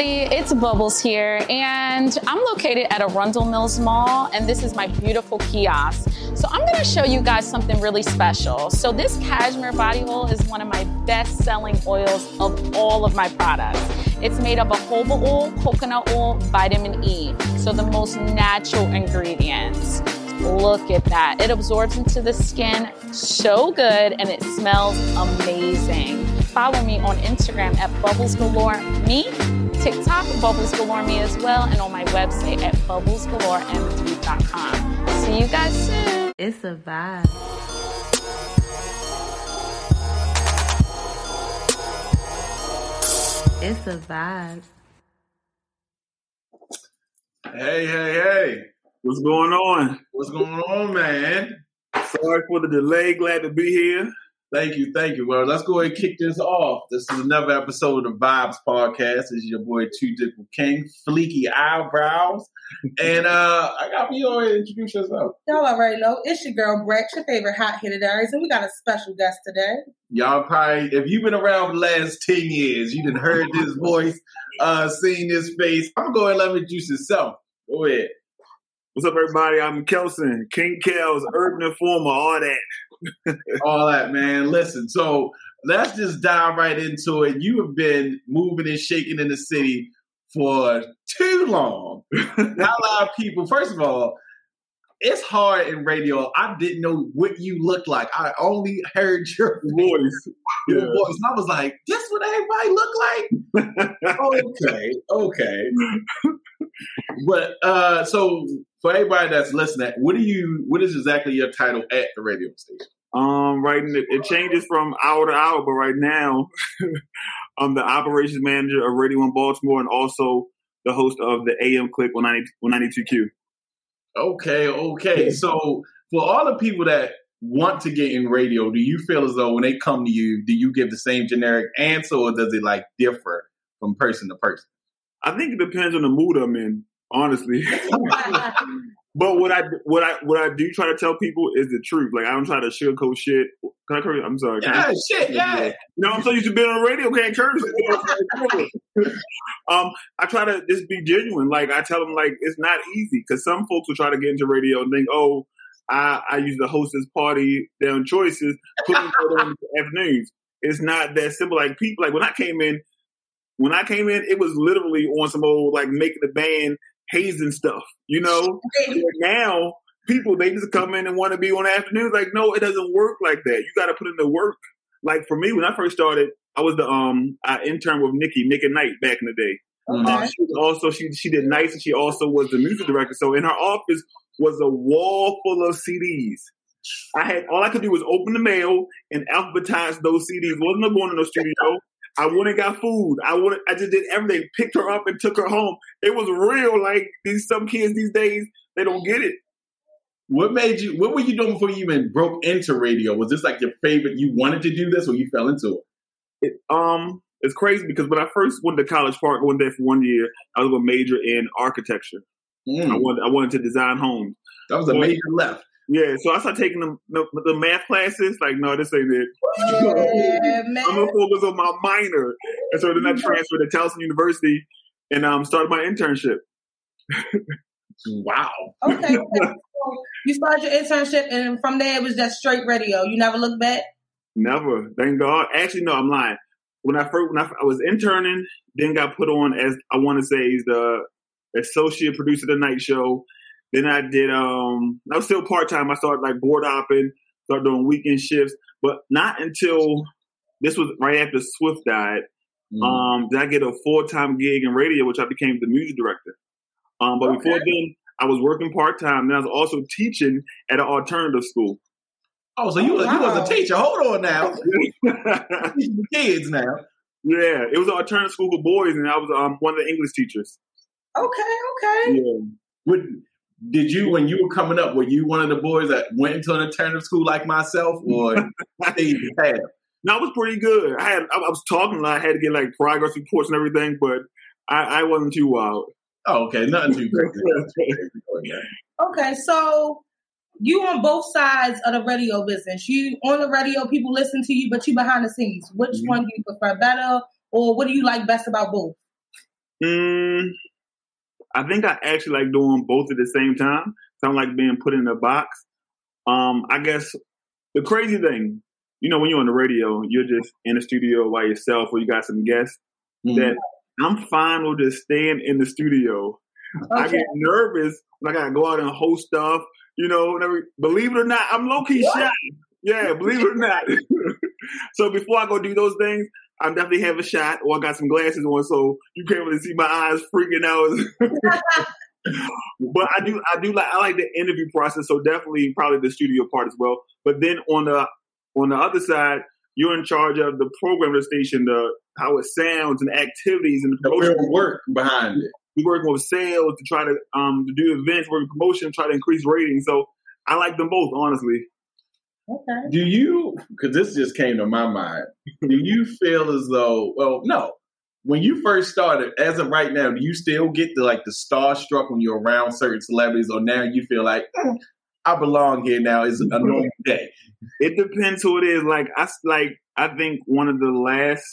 everybody, it's Bubbles here, and I'm located at Arundel Mills Mall, and this is my beautiful kiosk. So I'm gonna show you guys something really special. So this cashmere body oil is one of my best selling oils of all of my products. It's made up of jojoba oil, coconut oil, vitamin E, so the most natural ingredients. Look at that. It absorbs into the skin so good and it smells amazing. Follow me on Instagram at Bubbles Galore Me, TikTok Bubbles Galore Me as well, and on my website at bubblesgalorem3.com. See you guys soon. It's a vibe. It's a vibe. Hey, hey, hey. What's going on? What's going on, man? Sorry for the delay. Glad to be here. Thank you, thank you. Well, let's go ahead and kick this off. This is another episode of the Vibes Podcast. This is your boy Two Dickle King, fleeky eyebrows. And uh I got you all introduce yourself. Y'all already know it's your girl Brex, your favorite hot hitter diaries, and we got a special guest today. Y'all probably, if you've been around for the last 10 years, you done heard this voice, uh, seen this face. I'm going to let him introduce himself. Go ahead. What's up, everybody? I'm Kelson, King Kels, Urban Informer, all that. all that, man. Listen, so let's just dive right into it. You have been moving and shaking in the city for too long. Not a lot of people, first of all, it's hard in radio. I didn't know what you looked like. I only heard your voice. Your Yeah. voice. And I was like, this what everybody look like? okay, okay. but uh so for everybody that's listening, what do you what is exactly your title at the radio station? Um, right, n- it changes from hour to hour, but right now, I'm the operations manager of Radio One Baltimore and also the host of the AM Click 190, 192Q. Okay, okay. So for all the people that want to get in radio, do you feel as though when they come to you, do you give the same generic answer or does it like differ from person to person? I think it depends on the mood I'm in, honestly. But what I what I what I do try to tell people is the truth. Like I don't try to sugarcoat shit. Can I curse? I'm sorry. Can I- Yeah, shit, yeah. No, I'm so used to being on the radio, can't curse. um, I try to just be genuine. Like I tell them, like it's not easy because some folks will try to get into radio and think, oh, I, I used to host this party down choices, put me on afternoons. It's not that simple. Like people, like when I came in, when I came in, it was literally on some old like making the band hazing stuff, you know. Now people they just come in and want to be on the afternoons. Like, no, it doesn't work like that. You got to put in the work. Like for me, when I first started, I was the um I interned with Nikki, Nick and Knight back in the day. Mm-hmm. Um, she was also she she did nice and she also was the music director. So in her office was a wall full of CDs. I had all I could do was open the mail and alphabetize those CDs. Wasn't no going to no studio. I went and got food. I went. I just did everything. Picked her up and took her home. It was real. Like these some kids these days, they don't get it. What made you what were you doing before you even broke into radio? Was this like your favorite you wanted to do this or you fell into it? it um it's crazy because when I first went to College Park, went there for one year. I was going to major in architecture. Mm, I wanted I wanted to design homes. that was a Boy. major left. Yeah, so I started taking the, the, the math classes. Like, no, this ain't it. Yeah, I'm gonna focus on my minor, and so then I transferred to Towson University and um started my internship. Wow. Okay, okay. So you started your internship, and from there it was just straight radio. You never looked back. Never, thank God. Actually, no, I'm lying. When I first when I, I was interning, then got put on as I want to say is the associate producer of the night show. Then I did um I was still part time. I started like board hopping, started doing weekend shifts, but not until this was right after Swift died. Mm. Um, did I get a full time gig in radio, which I became the music director. Um, but before then, I was working part time. Then I was also teaching at an alternative school. oh, so you was you was a teacher. Hold on now. yeah, Teaching kids now. Yeah, it was an alternative school for boys, and I was um one of the English teachers. Okay, okay. Yeah, What did you when you were coming up, were you one of the boys that went into an alternative school like myself or stayed the path? no, I was pretty good. I had I, I was talking a lot. I had to get like progress reports and everything, but I, I wasn't too wild. Oh, okay, nothing too crazy. Nothing too crazy. Okay. Okay, so you on both sides of the radio business. You on the radio, people listen to you, but you behind the scenes. Which Mhm. one do you prefer better, or what do you like best about both? Mm, I think I actually like doing both at the same time. Sound like being put in a box. Um, I guess the crazy thing, you know, when you're on the radio, you're just in the studio by yourself or you got some guests. Mm-hmm. That I'm fine with just staying in the studio. I get nervous when I gotta go out and host stuff. You know, and every, believe it or not, I'm low key shy. Yeah, believe it or not. so before I go do those things, I definitely have a shot, or I got some glasses on, so you can't really see my eyes freaking out. but I do, I do like, I like the interview process. So definitely, probably the studio part as well. But then on the on the other side, you're in charge of the program of the station, the how it sounds and the activities and the The promotion real work behind it. we working with sales to try to um to do events, working promotion, try to increase ratings. So I like them both, honestly. Okay. Do you, because this just came to my mind, do you feel as though, well, no, when you first started, as of right now, do you still get the like the starstruck when you're around certain celebrities, or now you feel like "Mm, I belong here now? Is a normal day? It depends who it is. Like I like I think one of the last.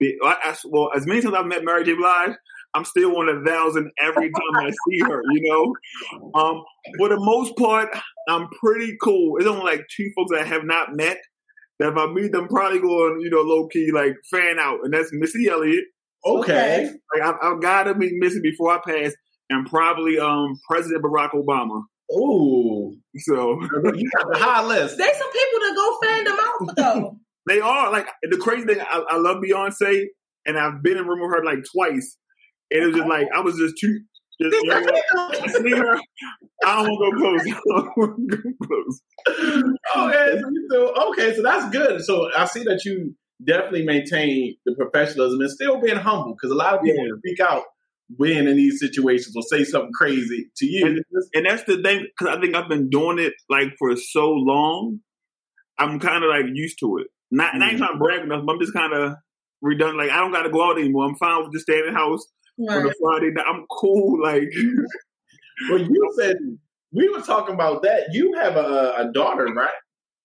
Big, I, I, well, as many times I've met Mary J. Blige, I'm still one of a thousand every time I see her. You know, um, for the most part, I'm pretty cool. It's only like two folks that I have not met. That if I meet them, probably going, you know, low key like fan out, and that's Missy Elliott. Okay, Like I've, I've got to meet Missy before I pass, and probably um President Barack Obama. ooh, So you got the high list. There's some people that go fan them out though. they are like the crazy thing. I, I love Beyonce, and I've been in room with her like twice, and it was just like I was just too. Just, you know, I her. I don't want to go close. I don't to go close. okay, so okay, so that's good. So I see that you definitely maintain the professionalism and still being humble because a lot of people Yeah. speak out being in these situations or say something crazy to you. And, and that's the thing because I think I've been doing it like for so long. I'm kind of like used to it. Not, and I ain't mm. trying to brag enough, but I'm just kind of redundant. Like I don't got to go out anymore. I'm fine with just staying in the house on Right. a Friday night. I'm cool. Like Well, you said we were talking about that. You have a, a daughter, right?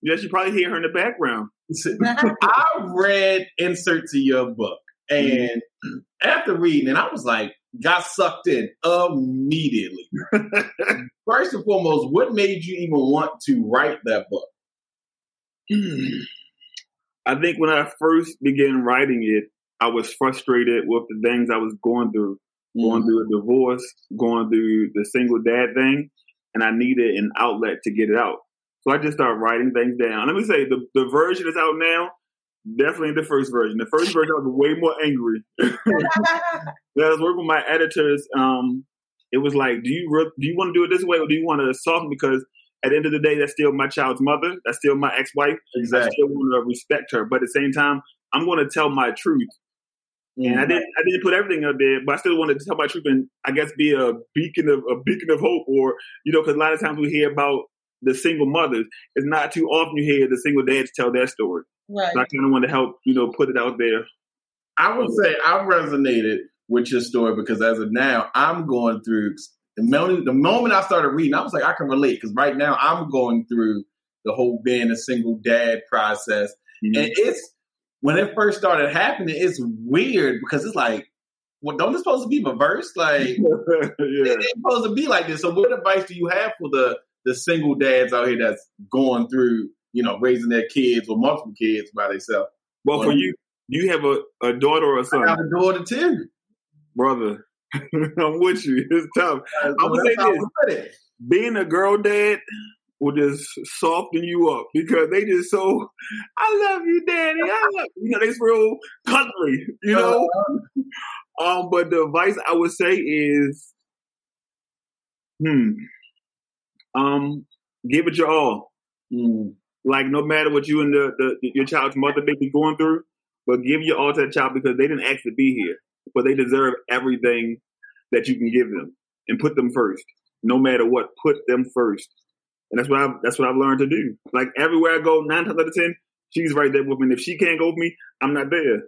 yeah, you probably hear her in the background. I read inserts of your book, and after reading it, I was like, got sucked in immediately. First and foremost, what made you even want to write that book? I think when I first began writing it, I was frustrated with the things I was going through, going through a divorce, going through the single dad thing, and I needed an outlet to get it out. So I just started writing things down. Let me say the the version that's out now, definitely the first version. The first version I was way more angry. When I was working with my editors. Um, it was like, do you re- do you want to do it this way, or do you want to soften? Because at the end of the day, that's still my child's mother. That's still my ex wife. I still want to respect her, but at the same time, I'm going to tell my truth. And I didn't, I didn't put everything up there, but I still wanted to tell my truth and I guess be a beacon of a beacon of hope, or you know, because a lot of times we hear about the single mothers. It's not too often you hear the single dads tell their story. right. So I kind of want to help, you know, put it out there. I would say I resonated with your story because as of now, I'm going through the moment, the moment I started reading, I was like, I can relate because right now I'm going through the whole being a single dad process. Mm-hmm. And it's when it first started happening, it's weird because it's like, well, don't it supposed to be reversed? Like yeah. it's supposed to be like this. So what advice do you have for the the single dads out here that's going through, you know, raising their kids or multiple kids by themselves? Well, for you, you have a, a daughter or son, I have a daughter too. brother. I'm with you. It's tough. Uh, so would that's say this. it. being a girl dad will just soften you up because they just so I love you, daddy. I love you know, they real cuddly, you know. Um, but the advice I would say is hmm. Um, give it your all. Mm. Like no matter what you and the, the your child's mother may be going through, but give your all to that child because they didn't ask to be here. But they deserve everything that you can give them and put them first. No matter what, put them first. And that's what I've that's what I've learned to do. Like everywhere I go, nine times out of ten, she's right there with me. And if she can't go with me, I'm not there.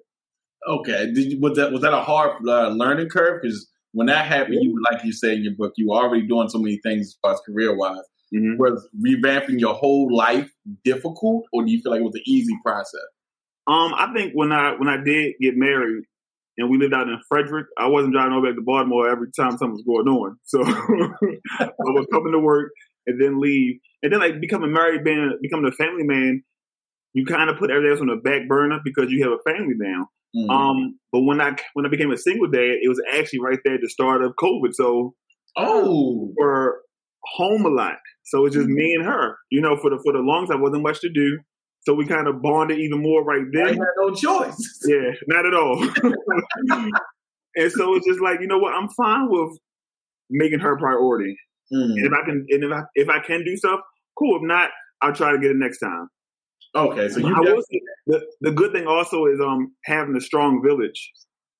Okay. Did you, was that was that a hard uh, learning curve? Because when that happened, you like you say in your book, you were already doing so many things as far as career wise. Mhm. Was revamping your whole life difficult, or do you feel like it was an easy process? Um, I think when I when I did get married and we lived out in Frederick. I wasn't driving over back to Baltimore every time something was going on. So I was coming to work and then leave. And then like becoming married man, becoming a family man, you kind of put everything else on the back burner because you have a family now. Mhm. Um, but when I when I became a single dad, it was actually right there at the start of COVID. So oh, we're home a lot. So it's just me and her. You know, for the for the longest, I wasn't much to do. So we kind of bonded even more right I then. had no choice. Yeah, not at all. and so it's just like, you know what, I'm fine with making her priority. Mhm. And if I can and if I if I can do stuff, cool. If not, I'll try to get it next time. Okay, so you I will definitely- say the, the good thing also is um having a strong village.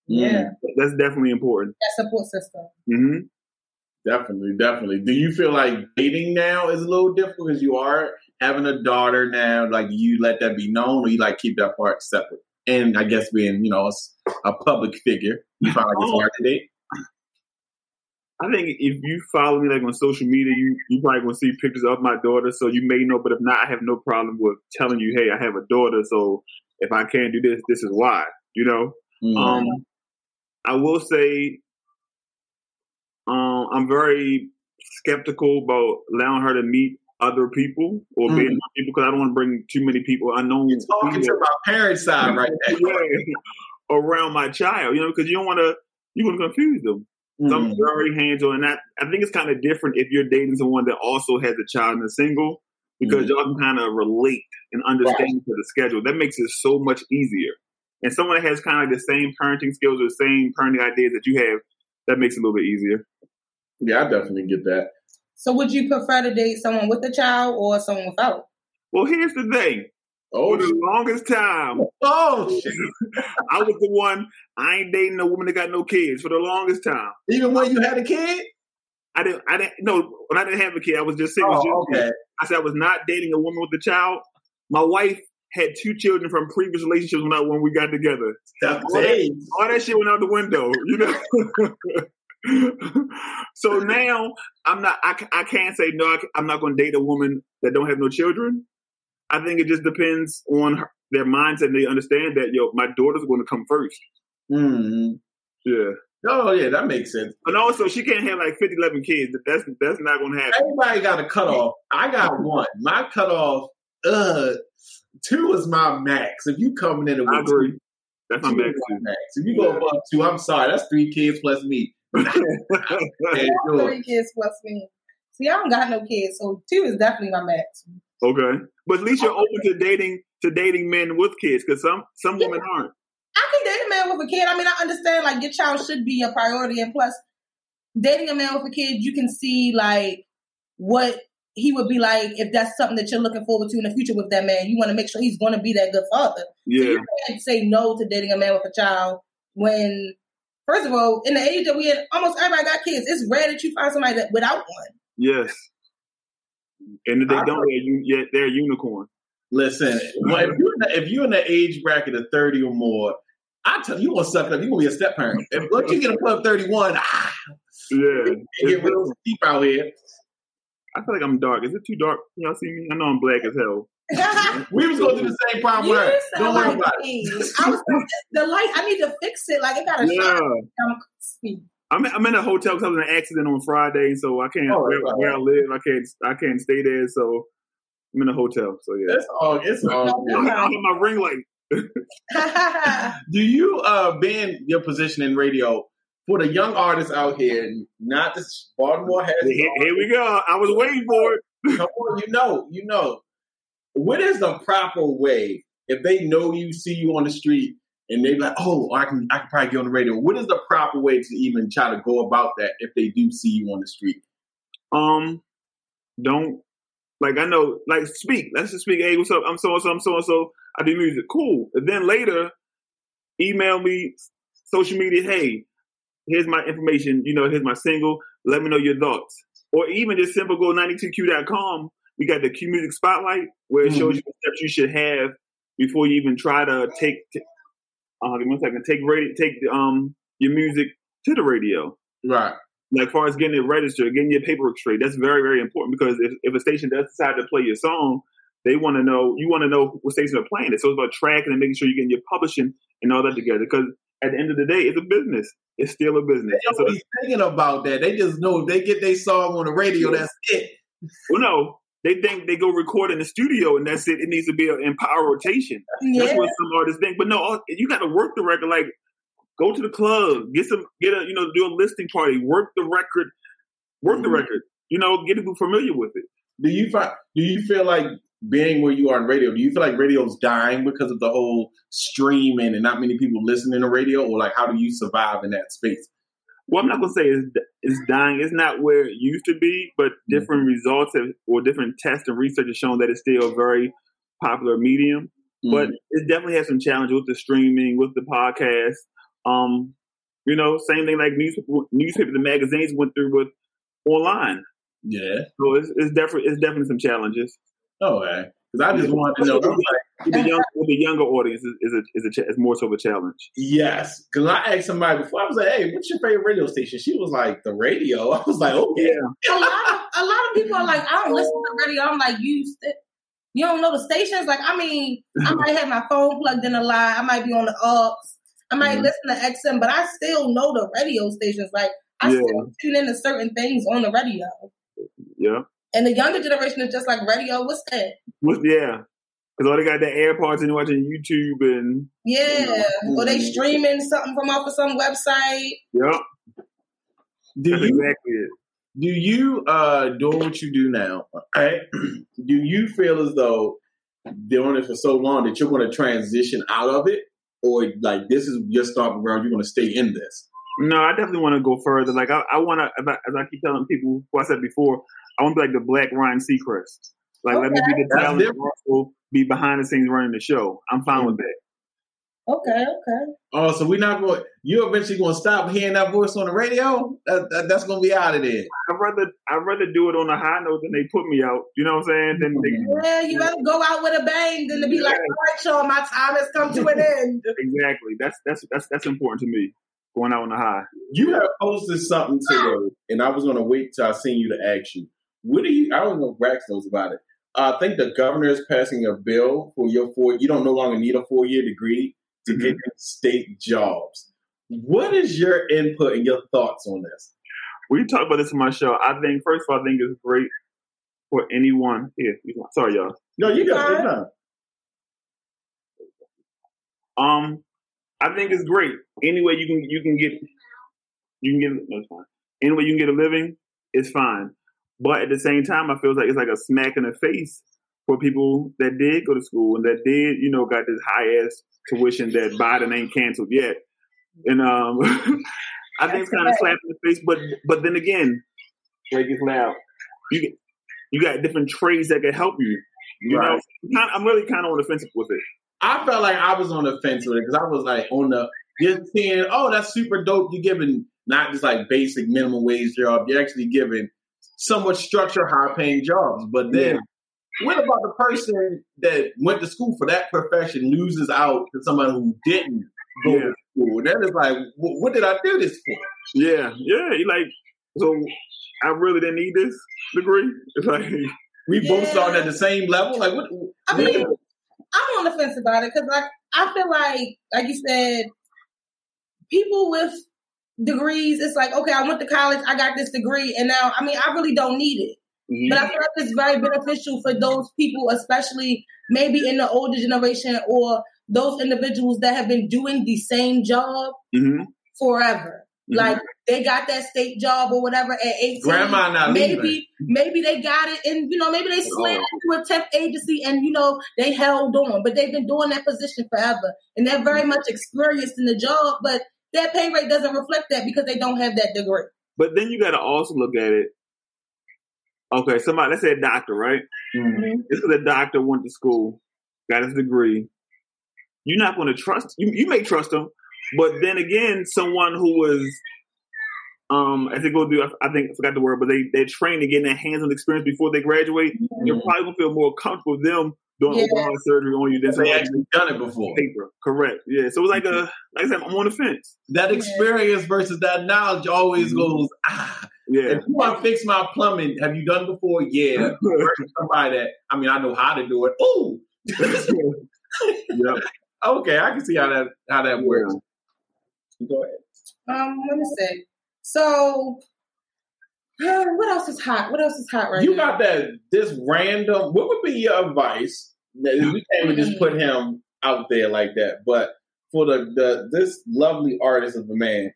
Yeah, That's definitely important. that support system. hmm Definitely, definitely. Do you feel like dating now is a little difficult because you are having a daughter now? Like, you let that be known, or you like keep that part separate? And I guess being, you know, a public figure, you find like it's Oh. hard to date. I think if you follow me like on social media, you you probably gonna see pictures of my daughter, so you may know. But if not, I have no problem with telling you, hey, I have a daughter, so if I can't do this, this is why. You know. Mhm. Um, I will say, um, I'm very skeptical about allowing her to meet other people or being Mhm. around people because I don't want to bring too many people unknown You're talking to my parents' side right now. around my child. You know, because you don't want to you want to confuse them. So I'm Mhm. very hands on, and I, I think it's kind of different if you're dating someone that also has a child and is single because Mhm. y'all can kind of relate and understand each other's schedule. That makes it so much easier. And someone that has kind of like the same parenting skills or the same parenting ideas that you have, that makes it a little bit easier. Yeah, I definitely get that. So, would you prefer to date someone with a child or someone without? Well, here's the thing. Oh, For the longest time, oh, oh shit. I was the one. I ain't dating a woman that got no kids. For the longest time, even when you had a kid. I didn't. I didn't. No, when I didn't have a kid, I was just saying. Oh, okay. I said I was not dating a woman with a child. My wife had two children from previous relationships when I when we got together. All that, all that shit went out the window, you know. so now I'm not. I, I can't say no. I, I'm not going to date a woman that don't have no children. I think it just depends on her, their mindset. and They understand that yo, my daughter's going to come first. Mhm. Yeah, Oh, yeah, that makes sense. and also she can't have like 50, 11 kids. That's that's not going to happen. Everybody got a cutoff. I got one. My cutoff, uh, two is my max. If you coming in I with agree. two, That's my two max is my max. If you go above two, I'm sorry. That's three kids plus me. Can't do it. Three kids plus me. See, I don't got no kids, so two is definitely my max. Okay, but at least you're open to dating to dating men with kids because some some women aren't. I can date a man with a kid. I mean, I understand like your child should be a priority, and plus, dating a man with a kid, you can see like what he would be like if that's something that you're looking forward to in the future with that man. You want to make sure he's going to be that good father. So Yeah, you can't say no to dating a man with a child when, first of all, in the age that we in, almost everybody got kids. It's rare that you find somebody that without one. yes. And if they I don't, they're, u- they're a unicorn. Listen, well, if you're in the, if you're in the age bracket of thirty or more, I tell you, you gonna suck it up. You gonna be a step parent. If once you get above thirty one, ah, Yeah, get real deep out here. I feel like I'm dark. Is it too dark? Y'all see me? I know I'm black as hell. We was going through the same problem you with her. sound Don't worry like about it. I was the light. I need to fix it. Like it got a Yeah, shot. I'm. I'm I'm in a hotel because I was in an accident on Friday, so I can't Oh, where, right. where I live. I can't I can't stay there, so I'm in a hotel. So yeah, It's all it's all I good. have my ring light. Do you uh being your position in radio for the young artists out here, not this Baltimore has Here, here we go. I was waiting for it. Come on, you know, you know. What is the proper way if they know you, see you on the street, and they're like, "Oh, I can, I can probably get on the radio." What is the proper way to even try to go about that if they do see you on the street? Um, don't like I know like speak. Let's just speak. Hey, what's up? I'm so and so. I'm so and so. I do music. Cool. And then later, email me, social media. Hey, here's my information. You know, here's my single. Let me know your thoughts. Or even just simple go 92q.com. We got the Q Music Spotlight where it shows you the steps you should have before you even try to take. T- uh, give me one second. Take radio. Take um your music to the radio Right. like far as getting it registered, getting your paperwork straight, that's very, very important because if, if a station does decide to play your song, they want to know, you want to know what station are playing it. So it's about tracking and making sure you're getting your publishing and all that together. Because at the end of the day, it's a business. It's still a business. They don't be thinking about that. They just know if they get their song on the radio, that's it. Well, no, they think they go record in the studio and that's it. It needs to be in power rotation. Yeah. That's what some artists think. But no, you got to work the record. Like, go to the club, get some, get a, you know, do a listing party, work the record, work the Mhm. record. You know, get people familiar with it. Do you find? Do you feel like being where you are in radio? Do you feel like radio's dying because of the whole streaming and not many people listening to radio, or like how do you survive in that space? Well, I'm not gonna say it's it's dying. It's not where it used to be, but different results have, or different tests and research have shown that it's still a very popular medium. But Mm. it definitely has some challenges with the streaming, with the podcast. Um, you know, same thing like news, newspapers and magazines went through with online. yeah, So it's, it's definitely it's definitely some challenges. oh, because I just wanted to know. I was like, With the, young, with the younger audience is, is a is a cha- is more so of a challenge. yes, because I asked somebody before. I was like, "Hey, what's your favorite radio station?" She was like, "The radio." I was like, "Okay." a lot of a lot of people are like, I don't listen to radio. I'm like, you st- you don't know the stations. Like, I mean, I might have my phone plugged in a lot. I might be on the aux. I might Mhm. listen to XM, but I still know the radio stations. Like, I Yeah. still tune into certain things on the radio. Yeah, And the younger generation is just like radio. What's that? With, yeah, because all they got their AirPods and they're watching YouTube and Yeah, or they Mhm. streaming something from off of some website. yeah, Do that's you exactly it. do you uh doing what you do now right do you feel as though doing it for so long that you're going to transition out of it or like this is your stomping ground you're going to stay in this No, I definitely want to go further. Like I, I want to, as I, keep telling people, who I said before, I want to be like the Black Ryan Seacrest. Like let me be the talent, different. and also be behind the scenes running the show. I'm fine with that. Okay, okay. oh so we're not going you're eventually going to stop hearing that voice on the radio that, that, that's going to be out of there I'd rather, I'd rather do it on a high note than they put me out. You know what I'm saying? Than they, Yeah, you better go out with a bang than to be like, all right, y'all, my time has come to an end. exactly. That's that's that's that's important to me. Going out on a high. you have posted something today and i was going to wait till i seen you to ask you what do you i don't know if Brax knows about it i think the governor is passing a bill for your four you don't no longer need a four-year degree to get Mhm. state jobs what is your input and your thoughts on this We talked about this in my show. I think first of all, I think it's great for anyone. Here, you- sorry, y'all. no you got Fine. it done. Um, I think it's great. Any way you can you can get you can get no, it's fine. Any way you can get a living it's fine. But at the same time, I feel like it's like a smack in the face for people that did go to school and that did, you know, got this high ass tuition that Biden ain't canceled yet. And um, I think it's kind of slap in the face. But but then again, like it's loud. You you got different trades that can help you. You Right. know, I'm really kind of on the fence with it. I felt like I was on the fence with it because I was like on the just seeing, oh, that's super dope. You're giving not just like basic minimum wage job. You're actually giving somewhat structured, high paying jobs. But then, what about the person that went to school for that profession loses out to someone who didn't go Yeah. to school? And that is like, what did I do this for? Yeah, yeah. You like so I really didn't need this degree. It's like We both started at the same level. Like, what? I mean, I'm on the fence about it because, like, I feel like, like you said, people with degrees, it's like, okay, I went to college, I got this degree, and now, I mean, I really don't need it. But I feel like it's very beneficial for those people, especially maybe in the older generation or those individuals that have been doing the same job hmm forever. Mhm. Like they got that state job or whatever at 18. Grandma not leaving. maybe maybe they got it and you know maybe they slammed Oh. into a temp agency and you know they held on but they've been doing that position forever and they're very much experienced in the job but their pay rate doesn't reflect that because they don't have that degree But then you got to also look at it. Okay, somebody let's say a doctor, right? Mhm. This is a doctor went to school, got his degree. You're not going to trust you. You may trust him, but then again, someone who was, um, as they go do, I I think I forgot the word, but they they trained to get their hands-on experience before they graduate. You're probably gonna feel more comfortable with them doing Yeah. open heart surgery on you than They somebody actually done it before. paper. Correct. Yeah. So it's like a like I said, I'm on the fence. That experience versus that knowledge always goes, ah. Yeah. If you want to fix my plumbing, have you done before? Yeah. Somebody that, I mean, I know how to do it. Ooh. yeah. okay, I can see how that how that works. Go ahead. Um, let me see. So, what else is hot? What else is hot right you now? You got that this random what would be your advice That- we can't even just put him out there like that but for the, the this lovely artist of a man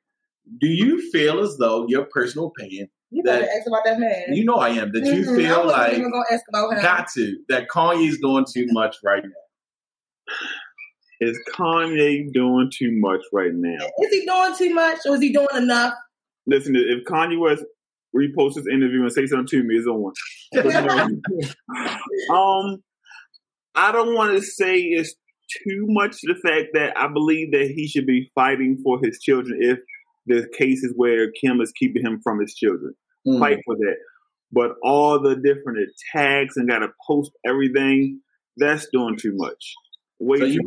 do you feel as though your personal opinion you better that- ask about that man. you know i am that you Mhm, I feel wasn't like even gonna ask about him. got to that kanye's doing too much right now Is Kanye doing too much right now? Is he doing too much or is he doing enough? Listen, if Kanye West reposts this interview and say something to me, it's on. But, no. um, I don't want to say it's too much the fact that I believe that he should be fighting for his children if there's cases where Kim is keeping him from his children. Mm. Fight for that. But all the different attacks and got to post everything, that's doing too much. Way so too you,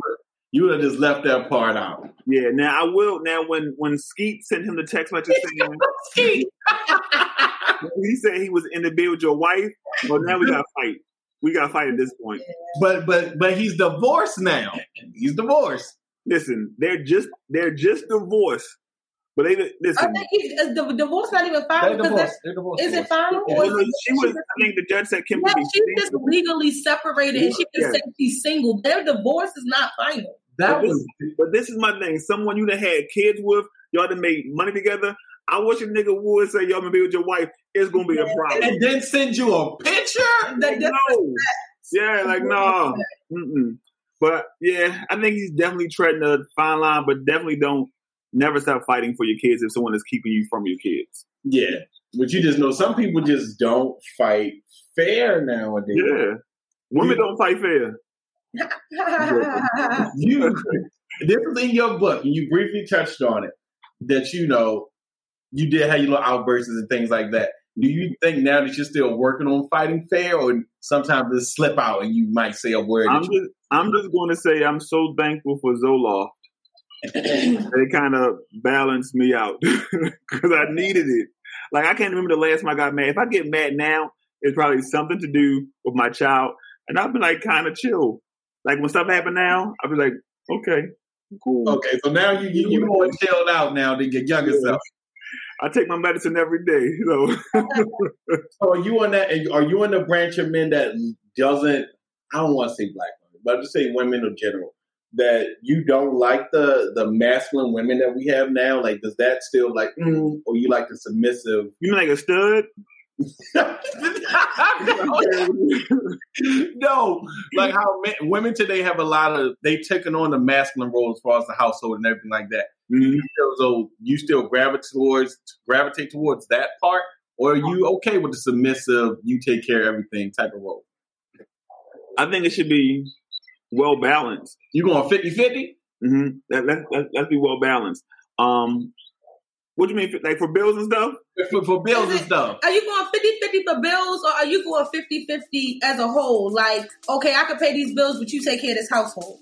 you would have just left that part out Yeah, now I will. Now, when when Skete sent him the text message saying he said he was in the bed with your wife, well, now we got to fight. We got to fight at this point. but but but he's divorced now he's divorced Listen, they're just they're just divorced, but they I think he, is the divorce not even final they're because divorced they're divorced is it final or Well, is it, she was. I think the judge said Kim yeah, could be she's just legally separated and she can Yeah. say she's single. Their divorce is not final. that But this, was but this is my thing. Someone you done had kids with, y'all done made money together. I wish a nigga would say y'all gonna be with your wife. It's gonna be a problem. and then send you a picture The difference- no. Yeah, like no. Mm-mm. But yeah, I think he's definitely treading a fine line, but definitely don't never stop fighting for your kids if someone is keeping you from your kids. Yeah, but you just know some people just don't fight fair nowadays. Yeah. Women don't fight fair. You, this is in your book, and you briefly touched on it. That you know, you did have your little outbursts and things like that. Do you think now that you're still working on fighting fair, or sometimes it slip out and you might say a word? I'm you- just I'm just gonna say I'm so thankful for Zoloft. They kind of balanced me out because I needed it. Like I can't remember the last time I got mad. If I get mad now, it's probably something to do with my child, and I've been like kind of chill. Like when stuff happen now, I'll be like, okay, cool. okay, so now you you, you more chilled out now than your younger Yeah. self. I take my medicine every day. You know, So are you on that? Are you in the branch of men that doesn't? I don't want to say black women, but I'm just saying women in general. That you don't like the the masculine women that we have now. Like, does that still like, mm, or you like the submissive? you mean like a stud? no, like how men, women today have a lot of they taken on the masculine role as far as the household and everything like that. Mhm. As though you still gravitate towards gravitate towards that part, or are you okay with the submissive, you take care of everything type of role? I think it should be well balanced. You going 50-50? hmm That, that, that, let's be well balanced. Um, what do you mean, like for bills and stuff? for, for bills and stuff. Are you going 50-50 for bills or are you going 50-50 as a whole? Like, okay, I can pay these bills, but you take care of this household.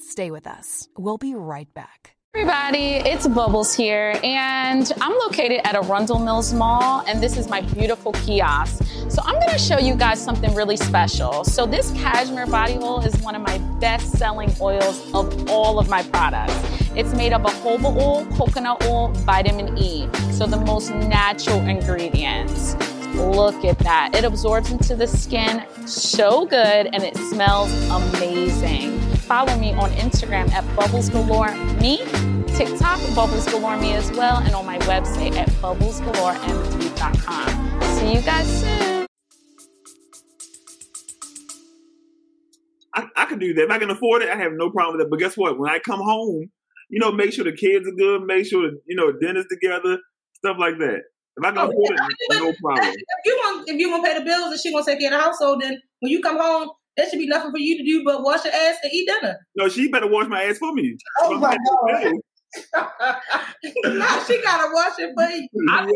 Stay with us. We'll be right back. Everybody, it's Bubbles here, and I'm located at Arundel Mills Mall, and this is my beautiful kiosk. So I'm gonna show you guys something really special. So this cashmere body oil is one of my best-selling oils of all of my products. It's made up of jojoba oil, coconut oil, vitamin E, so the most natural ingredients. Look at that. It absorbs into the skin so good and it smells amazing. Follow me on Instagram at Bubbles Galore Me, TikTok Bubbles Galore Me as well, and on my website at bubblesgaloremd.com. See you guys soon. I, I could do that. If I can afford it, I have no problem with it. But guess what? When I come home, you know, make sure the kids are good, make sure that, you know, dinner's together, stuff like that. If I can Oh, afford yeah. it, no problem. If you want, if you want to pay the bills and she gonna take care of the household, then when you come home, there should be nothing for you to do but wash your ass and eat dinner. No, she better wash my ass for me. Oh my Hey, now she gotta wash it for you. I,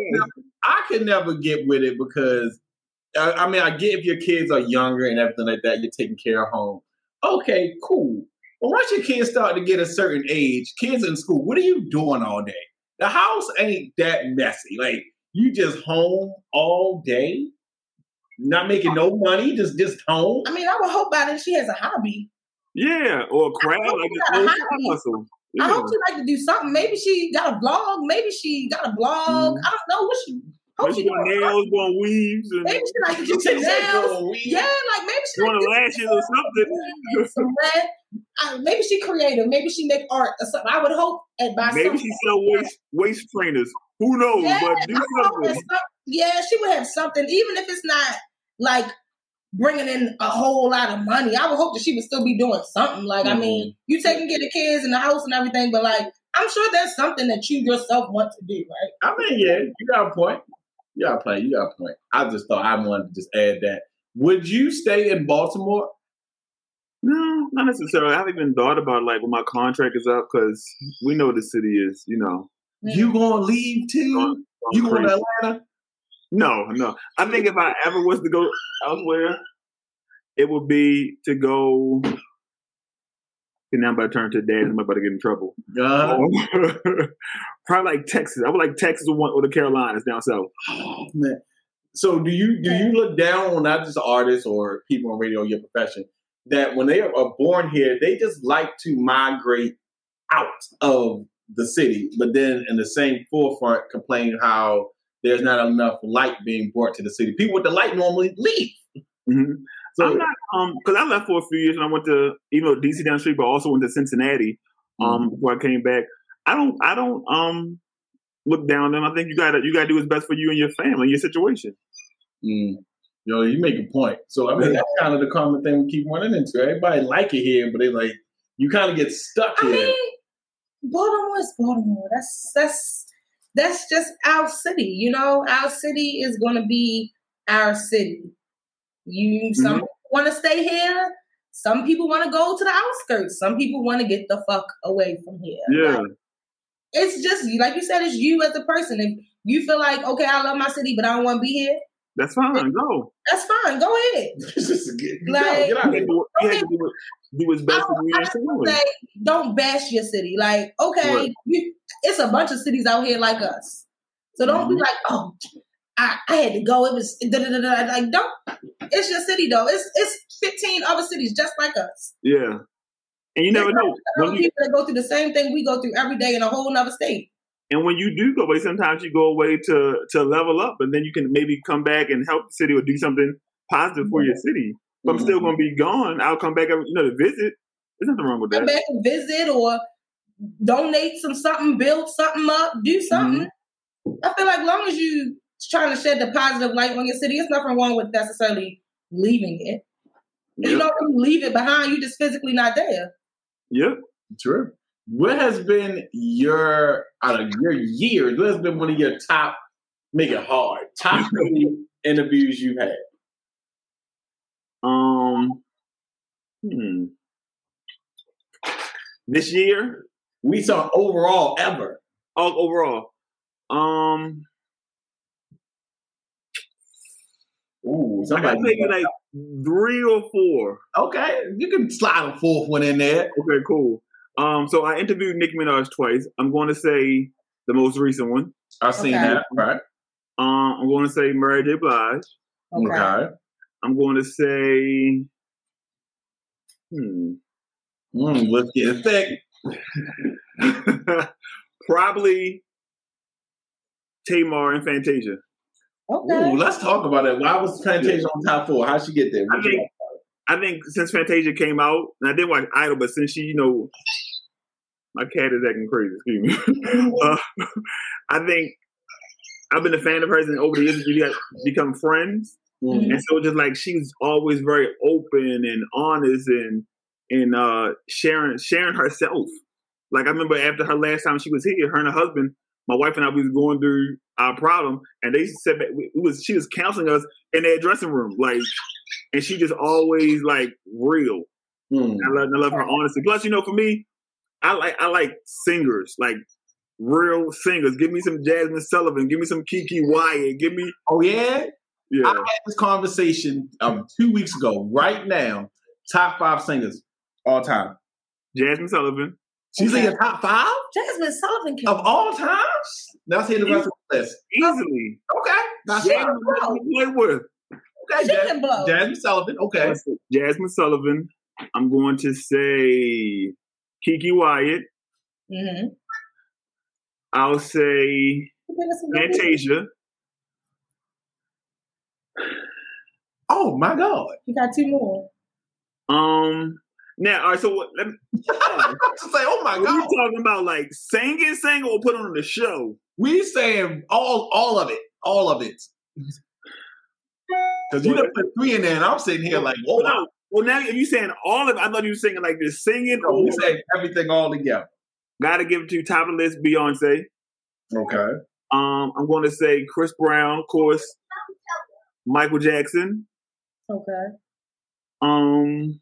I can never get with it because I, I mean I get if your kids are younger and everything like that, you're taking care of home. Okay, cool. But once your kids start to get a certain age, kids in school, what are you doing all day? The house ain't that messy. Like you just home all day, not making no money, just just home. I mean, I would hope by then she has a hobby. Yeah, or a crab, hope like you a got a little hobby. side hustle. I Yeah. hope she like to do something. Maybe she got a blog. Maybe she got a blog. Mhm. I don't know what she. Hope Maybe she doing nails, doing weaves, and Maybe she like to do You some nails. Yeah, like maybe she doing like lashes or something. some red. Uh, maybe she creative. Maybe she make art or something. I would hope and by Maybe she sell waist waist trainers. Who knows? Yeah, but do something. some- yeah, she would have something, even if it's not like bringing in a whole lot of money. I would hope that she would still be doing something. Like, I mean, you taking care of the kids and the house and everything, but like, I'm sure there's something that you yourself want to do, right? I mean, yeah, you got a point. You got a point. You got a point. I just thought I wanted to just add that. Would you stay in Baltimore? No, not necessarily. I haven't even thought about like when my contract is up because we know the city is, you know, mm. You gonna leave too? going- You going going to. Atlanta? No, no. I think if I ever was to go elsewhere, it would be to go. And now I'm about to turn to dad. I'm about to get in trouble. Uh, Probably like Texas. I would like Texas or, one, or the Carolinas down south. oh, man. So do you do you look down on not just artists or people on radio, your profession, that when they are born here, they just like to migrate out of the city, but then in the same forefront complain how there's not enough light being brought to the city. People with the light normally leave. hmm So I'm not um because I left for a few years and I went to even though DC down the street, but also went to Cincinnati um before I came back. I don't I don't um look down on them. I think you gotta you gotta do what's best for you and your family, and your situation. Mm. Yo, you make a point. So I mean, that's kind of the common thing we keep running into. Everybody like it here, but they like you kind of get stuck I here. mean, Baltimore is Baltimore. That's that's that's just our city. You know, our city is going to be our city. You some Mhm. want to stay here. Some people want to go to the outskirts. Some people want to get the fuck away from here. Yeah. Like, it's just like you said. It's you as a person. If you feel like okay, I love my city, but I don't want to be here, That's fine. Go. that's fine. Go ahead. It's just get, Like- get out You here. have to do, you have to do, do what's best for you I and don't say don't bash your city. Like, okay, you, it's a bunch of cities out here like us. So don't be Mhm. like, oh, I, I had to go. It was da, da, da, like don't. It's your city though. It's it's fifteen other cities just like us. Yeah. And you never know. Other When you, people that go through the same thing we go through every day in a whole nother state. and when you do go away, sometimes you go away to to level up, and then you can maybe come back and help the city or do something positive for your city. But I'm still going to be gone. I'll come back, you know, to visit. There's nothing wrong with that. Come back and visit or donate some something, build something up, do something. Mm-hmm. I feel like long as you trying to shed the positive light on your city, there's nothing wrong with necessarily leaving it. You Yep. don't really leave it behind. You just physically not there. Yep. True. What has been your out of your years? What has been one of your top? Make it hard. Top three interviews you've had. Um. Hmm. This year, We saw overall ever. oh, overall, um, Ooh, I somebody. got maybe like three or four. okay, you can slide a fourth one in there. Okay, cool. Um, so I interviewed Nicki Minaj twice. I'm going to say the most recent one. I've seen Okay. that. Right. Um, I'm going to say Mary J. Blige. Okay. I'm going to say, hmm, Mm, let's get thick. probably Tamar and Fantasia. Okay. Ooh, let's talk about it. Why was Fantasia on top four? How'd she get there? I think I think since Fantasia came out, and I didn't watch Idol, but since she, you know, my cat is acting crazy. Excuse me. uh, I think I've been a fan of hers, and over the years we got become friends. Mm. And so just like she's always very open and honest and and uh sharing sharing herself. Like I remember after her last time she was here, her and her husband, my wife and I we was going through our problem and they said we- it was she was counseling us in their dressing room. Like and she just always like real. Mm. I love I love her honesty. Plus, you know, for me, I like I like singers, like real singers. Give me some Jazmine Sullivan, give me some Keke Wyatt, give me Oh yeah, yeah. I had this conversation um, two weeks ago. Right now, top five singers all time. Jazmine Sullivan. She's in Okay. your top five Jazmine Sullivan can of all times. Let's hear the rest of the list. Easily. Okay, that's Jazmine fine. Sullivan play with. Okay, She Jas- can blow. Jazmine Sullivan. Okay, Jazmine Sullivan. I'm going to say Keke Wyatt. Mm-hmm. I'll say Fantasia. Oh my god! You got two more. Um. Now, all right. So what? Let me, I was to say, oh my god, we god! talking about like singing, singing, or put on the show? We saying all all of it, all of it. Because you done put three in there, and I'm sitting here like, oh Well, no. Well, now if you saying all of it, I thought you were singing like just singing. No, we saying everything all together. gotta give it to you, top of the list, Beyonce. Okay. Um, I'm going to say Chris Brown, of course. Michael Jackson. Okay. Um,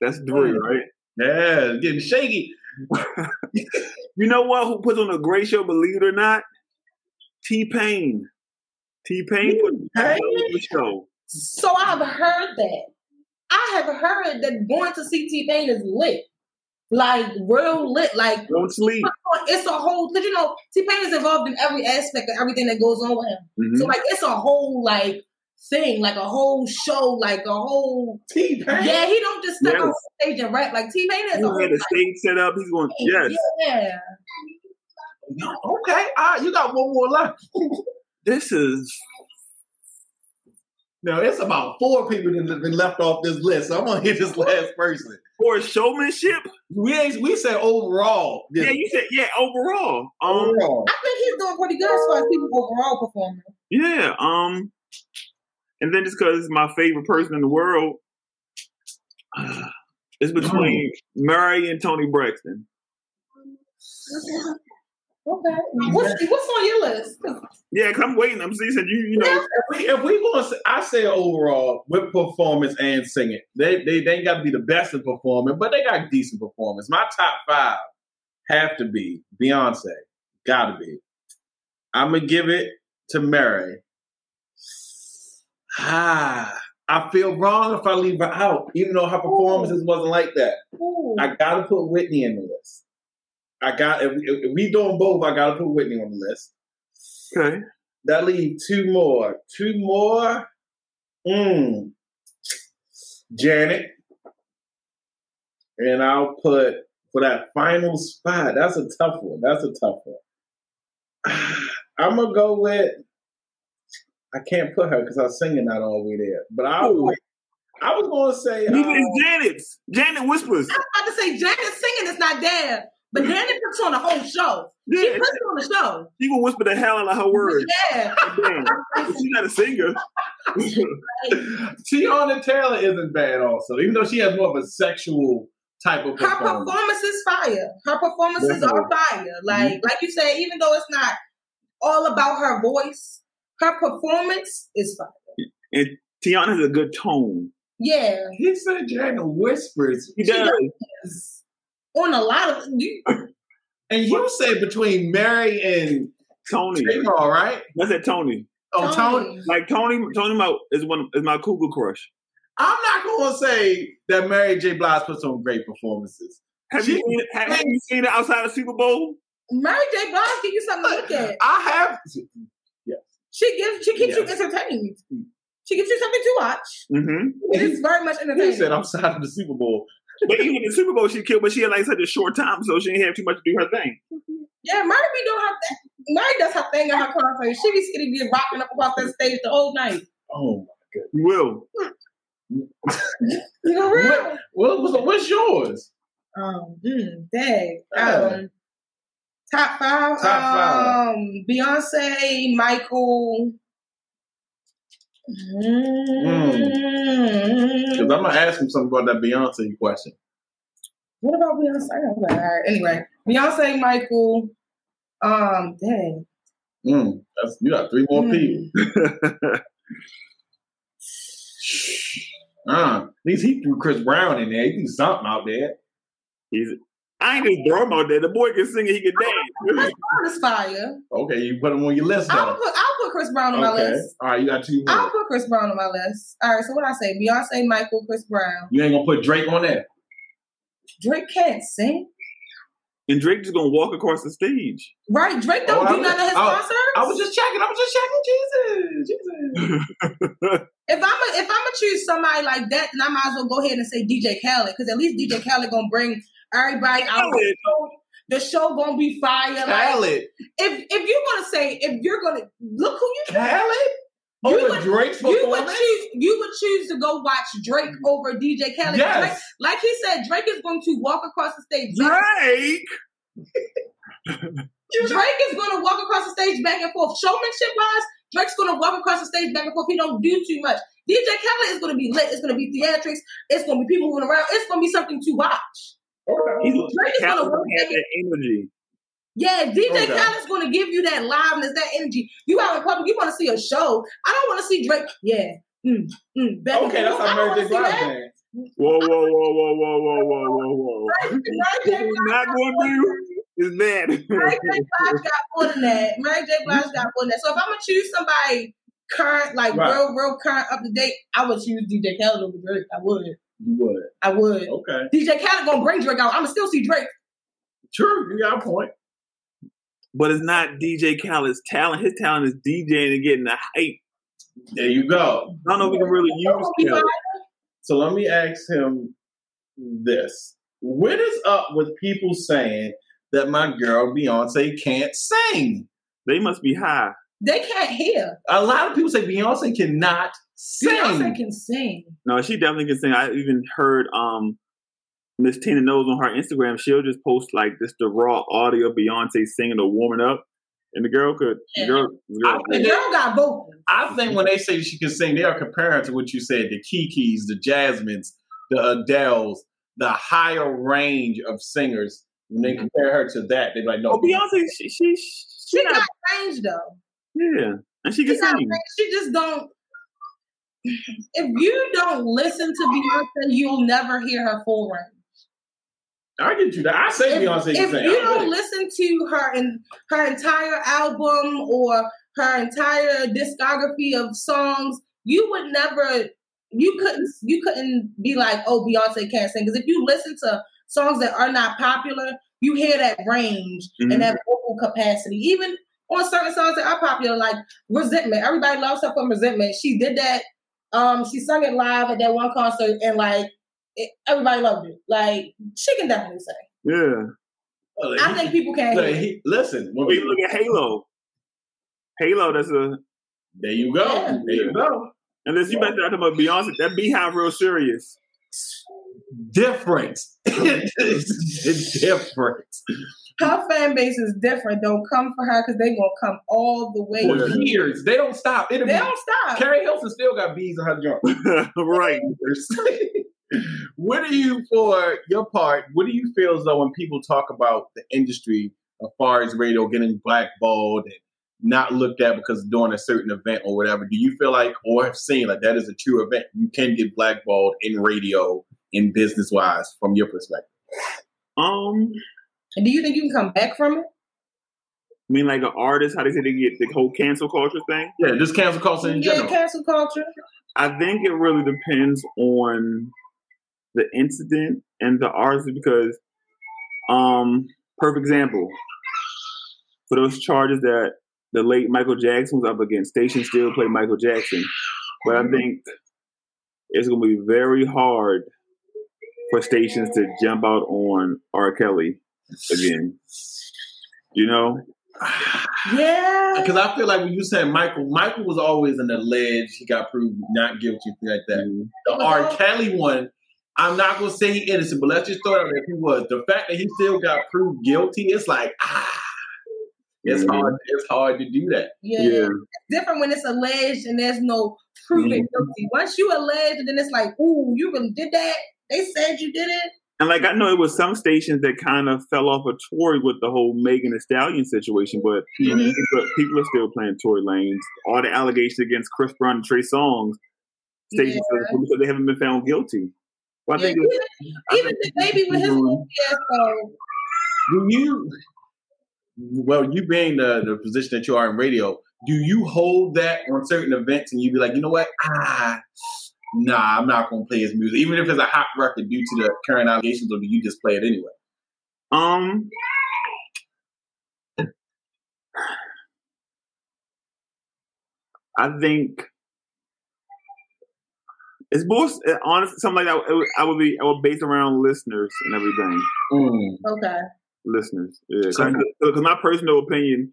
that's three, right? Yeah, getting shaky. You know what? Who puts on a great show? Believe it or not, T Pain. T Pain put on a show. So I've heard that. I have heard that going to see T Pain is lit. Like real lit. Like Don't sleep. it's a whole cause you know, T Pain is involved in every aspect of everything that goes on with him. Mhm. So like it's a whole like thing, like a whole show, like a whole T Pain. Yeah, he don't just step Yes. on stage and rap like T Pain is He a had a stage set up. He's going, yes, Yeah. Okay. All right, you got one more left. this is Now it's about four people that have been left off this list. So I'm gonna hit this last person. for showmanship. We ain't, we said overall. this- Yeah, you said yeah. Overall, um, overall. I think he's doing pretty good as far as people overall performing. yeah, um, and then just because it's my favorite person in the world, it's between Mary and Toni Braxton. Okay. What's what's on your list? Yeah, cause I'm waiting. I'm seeing you. You know, If we, if we gonna I say overall with performance and singing, they they, they ain't got to be the best in performing, but they got decent performance. My top five have to be Beyonce, gotta be. I'm gonna give it to Mary. Ah, I feel wrong if I leave her out, even though her performances wasn't like that. Ooh. I gotta put Whitney in the list. I got if, if we doing both, I gotta put Whitney on the list. okay. That leave two more. Two more. Mm. Janet. And I'll put for that final spot. That's a tough one. That's a tough one. I'm gonna go with. I can't put her because I'm singing not all the way there. But I was, I was gonna say. Even uh, it's Janet's. Janet whispers. I was about to say Janet singing is not there, but Janet puts on the whole show. She Yeah, puts on the show. she will whisper the hell out of her words. Yeah. Damn. She's not a singer. Teyana Taylor isn't bad, also, even though she has more of a sexual type of Her performance. performance is fire. Her performances are fire. Like Mm-hmm. like you say, even though it's not all about her voice, her performance is fire. And Teyana has a good tone. Yeah. He said Janet whispers. He She does. does. On a lot of you, And you say between Mary and Toni. J-Law, right? That's that Tony. Oh, Tony. Like Tony, Tony Mo is one is my cougar crush. I'm not going to say that Mary J. Blige puts on great performances. Have She- you seen it? Have, have you seen it outside of Super Bowl? Mary J. Blige give you something to look at. I have. She gives she keeps Yes. you entertained. She gives you something to watch. Mm-hmm. It is very much He said entertaining. outside of the Super Bowl. But even the Super Bowl, she killed, but she had like such a short time, so she didn't have too much to do her thing. Yeah, Mary be doing her thing. Mary does her thing at her concert. She be sitting there rocking up across that stage the whole night. Oh, my God. You will. You know, real? what, what, what's, yours? Um, mm, dang. Yeah. Um, top five. Top five. Um, Beyonce, Michael. Mm. Because I'm going to ask him something about that Beyonce question. What about Beyonce? Okay, all right. Anyway, Beyonce, Michael. Um, dang. Mm, that's, you got three more Mm. people. Uh, at least he threw Chris Brown in there. He threw something out there. He's, I ain't just throw him out there. The boy can sing and he can Chris dance. Brown is fire. Okay, you put him on your list I'll put I'll put Chris Brown on my list. All right, you got two I'll put Chris Brown on my list. All right, so what I say? Beyonce, Michael, Chris Brown. You ain't gonna put Drake on there. Drake can't sing. and Drake just gonna walk across the stage. Right? Drake don't Oh, do I- none of his I- concerts. I was just checking. I was just checking. Jesus, Jesus. if I'm a, if I'm gonna choose somebody like that, then I might as well go ahead and say DJ Khaled because at least DJ Khaled gonna bring everybody out. The show gonna be fire. Like, Khaled, if if you're gonna say if you're gonna look who you Khaled You over would- Drake's you would choose you would choose to go watch Drake over DJ Khaled. Drake, Yes, like he said, Drake is going to walk across the stage. Drake. Drake is going to walk across the stage back and forth. Showmanship wise, Drake's going to walk across the stage back and forth. He don't do too much. DJ Khaled is going to be lit. It's going to be theatrics. It's going to be people moving around. It's going to be something to watch. He's Drake is gonna work that energy. Yeah, DJ Okay. Khaled's going to give you that liveness, that energy. You out in public, you want to see a show. I don't want to see Drake. Yeah. Mm, mm, back and okay, that's forth. I how Mary J. Blige that. Whoa, whoa, whoa, whoa, whoa, whoa, whoa, whoa, whoa. Mary J. What Blige we're not going to do is Mary J. Blige got more than that. Mary J. Blige got more than that. So if I'm gonna choose somebody current, like Right. real, real current, up to date, I would choose DJ Khaled over Drake. I would. You would. I would. Okay. DJ Khaled gonna bring Drake out. I'm gonna still see Drake. True. You got a point. but it's not DJ Khaled's talent. His talent is DJing and getting the hype. There you go. I don't know if we can really use Khaled. So let me ask him this. What is up with people saying that my girl Beyonce can't sing? They must be high. They can't hear. A lot of people say Beyonce cannot sing. Beyonce can sing. No, she definitely can sing. I even heard um Miss Tina Knowles on her Instagram, she'll just post like just the raw audio of Beyonce singing or warming up. And the girl could the girl, the girl I The girl got vocals. I think when they say she can sing, they are comparing to what you said, the Kekes, the Jazmines, the Adeles, the higher range of singers. When they compare her to that, they're like, no, Oh Beyonce she she, she, She not got range though. Yeah. And she can sing. She just don't. If you don't listen to Beyonce, you'll never hear her full range. I get you that. I say if, Beyonce if can sing. you I'm don't listen to her and her entire album or her entire discography of songs, you would never, you couldn't, you couldn't be like, oh, Beyonce can't sing. Because if you listen to songs that are not popular, you hear that range Mhm. and that vocal capacity. Even on certain songs that are popular, like Resentment. Everybody loves her from Resentment. She did that. Um, she sung it live at that one concert, and like it, everybody loved it. Like she can definitely sing. Yeah. Well, I he- think people can't hear. he- listen, when Well, we look at Halo. Halo, that's a there you go. Yeah. There you go. unless you mentioned talking about Beyonce, that BeyHive real serious. Different. it's different. Her fan base is different. Don't come for her because they gonna come all the way. For years, they don't stop. It'll They be, don't stop. Keri Hilson still got bees in her joint. right. what do you, for your part, what do you feel as though when people talk about the industry as far as radio getting blackballed and not looked at because during a certain event or whatever, do you feel like or have seen like that is a true event? You can get blackballed in radio, in business wise, from your perspective. Um do you think you can come back from it? I mean like an artist, how they say they get the whole cancel culture thing? Yeah, just cancel culture in yeah, general. cancel culture. I think it really depends on the incident and the artist because, um, perfect example for those charges that the late Michael Jackson was up against, Station still played Michael Jackson, but I think it's going to be very hard for stations to jump out on R. Kelly again. You know, Yeah. Because I feel like when you said Michael, Michael was always an alleged, he got proved not guilty, thing like that. Mhm. The R. Kelly one, I'm not gonna say he innocent, but let's just throw it out there. He was. The fact that he still got proved guilty, it's like ah, it's Mhm. hard. It's hard to do that. yeah. yeah. It's different when it's alleged and there's no proven Mhm. guilty. Once you allege, then it's like, ooh, you really did that. They said you did it. And like I know it was some stations that kind of fell off a Tory with the whole Megan Thee Stallion situation, but Mhm. people, people are still playing Tory Lanez. All the allegations against Chris Brown and Trey Songz, stations Yeah. because they haven't been found guilty. Well, I Yeah, think it's- even I even DaBaby with his little fiasco. Do you? Well, you being the the position that you are in radio, do you hold that on certain events and you'd be like, you know what? Ah, nah, I'm not going to play his music, even if it's a hot record due to the current allegations, or do you just play it anyway? Um, I think it's both honest. something like that. I would be I would base around listeners and everything. Mm. Okay, listeners, yeah. Because my personal opinion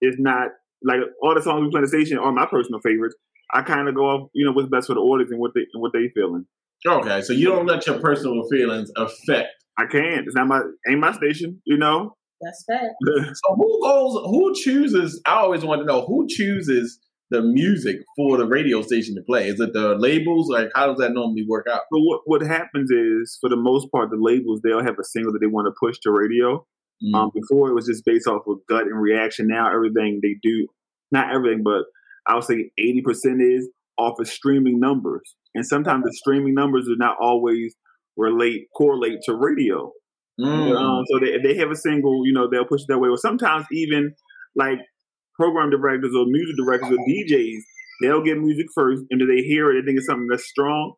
is not like all the songs we play in the station are my personal favorites, I kind of go off, you know, what's best for the audience and what they and what they feeling. Okay, so you don't let your personal feelings affect. I can't. It's not my ain't my station, you know. That's fact. So who goes? Who chooses? I always want to know who chooses the music for the radio station to play. Is it the labels? Like, how does that normally work out? But what what happens is, for the most part, the labels they'll have a single that they want to push to radio. Mm. Um, before it was just based off of gut and reaction. Now everything they do, not everything, but I would say eighty percent is off of streaming numbers, and sometimes the streaming numbers do not always relate correlate to radio. Mm. Um, so they, they have a single, you know, they'll push it that way. Or sometimes even like program directors or music directors or DJs, they'll get music first, and if they hear it, they think it's something that's strong.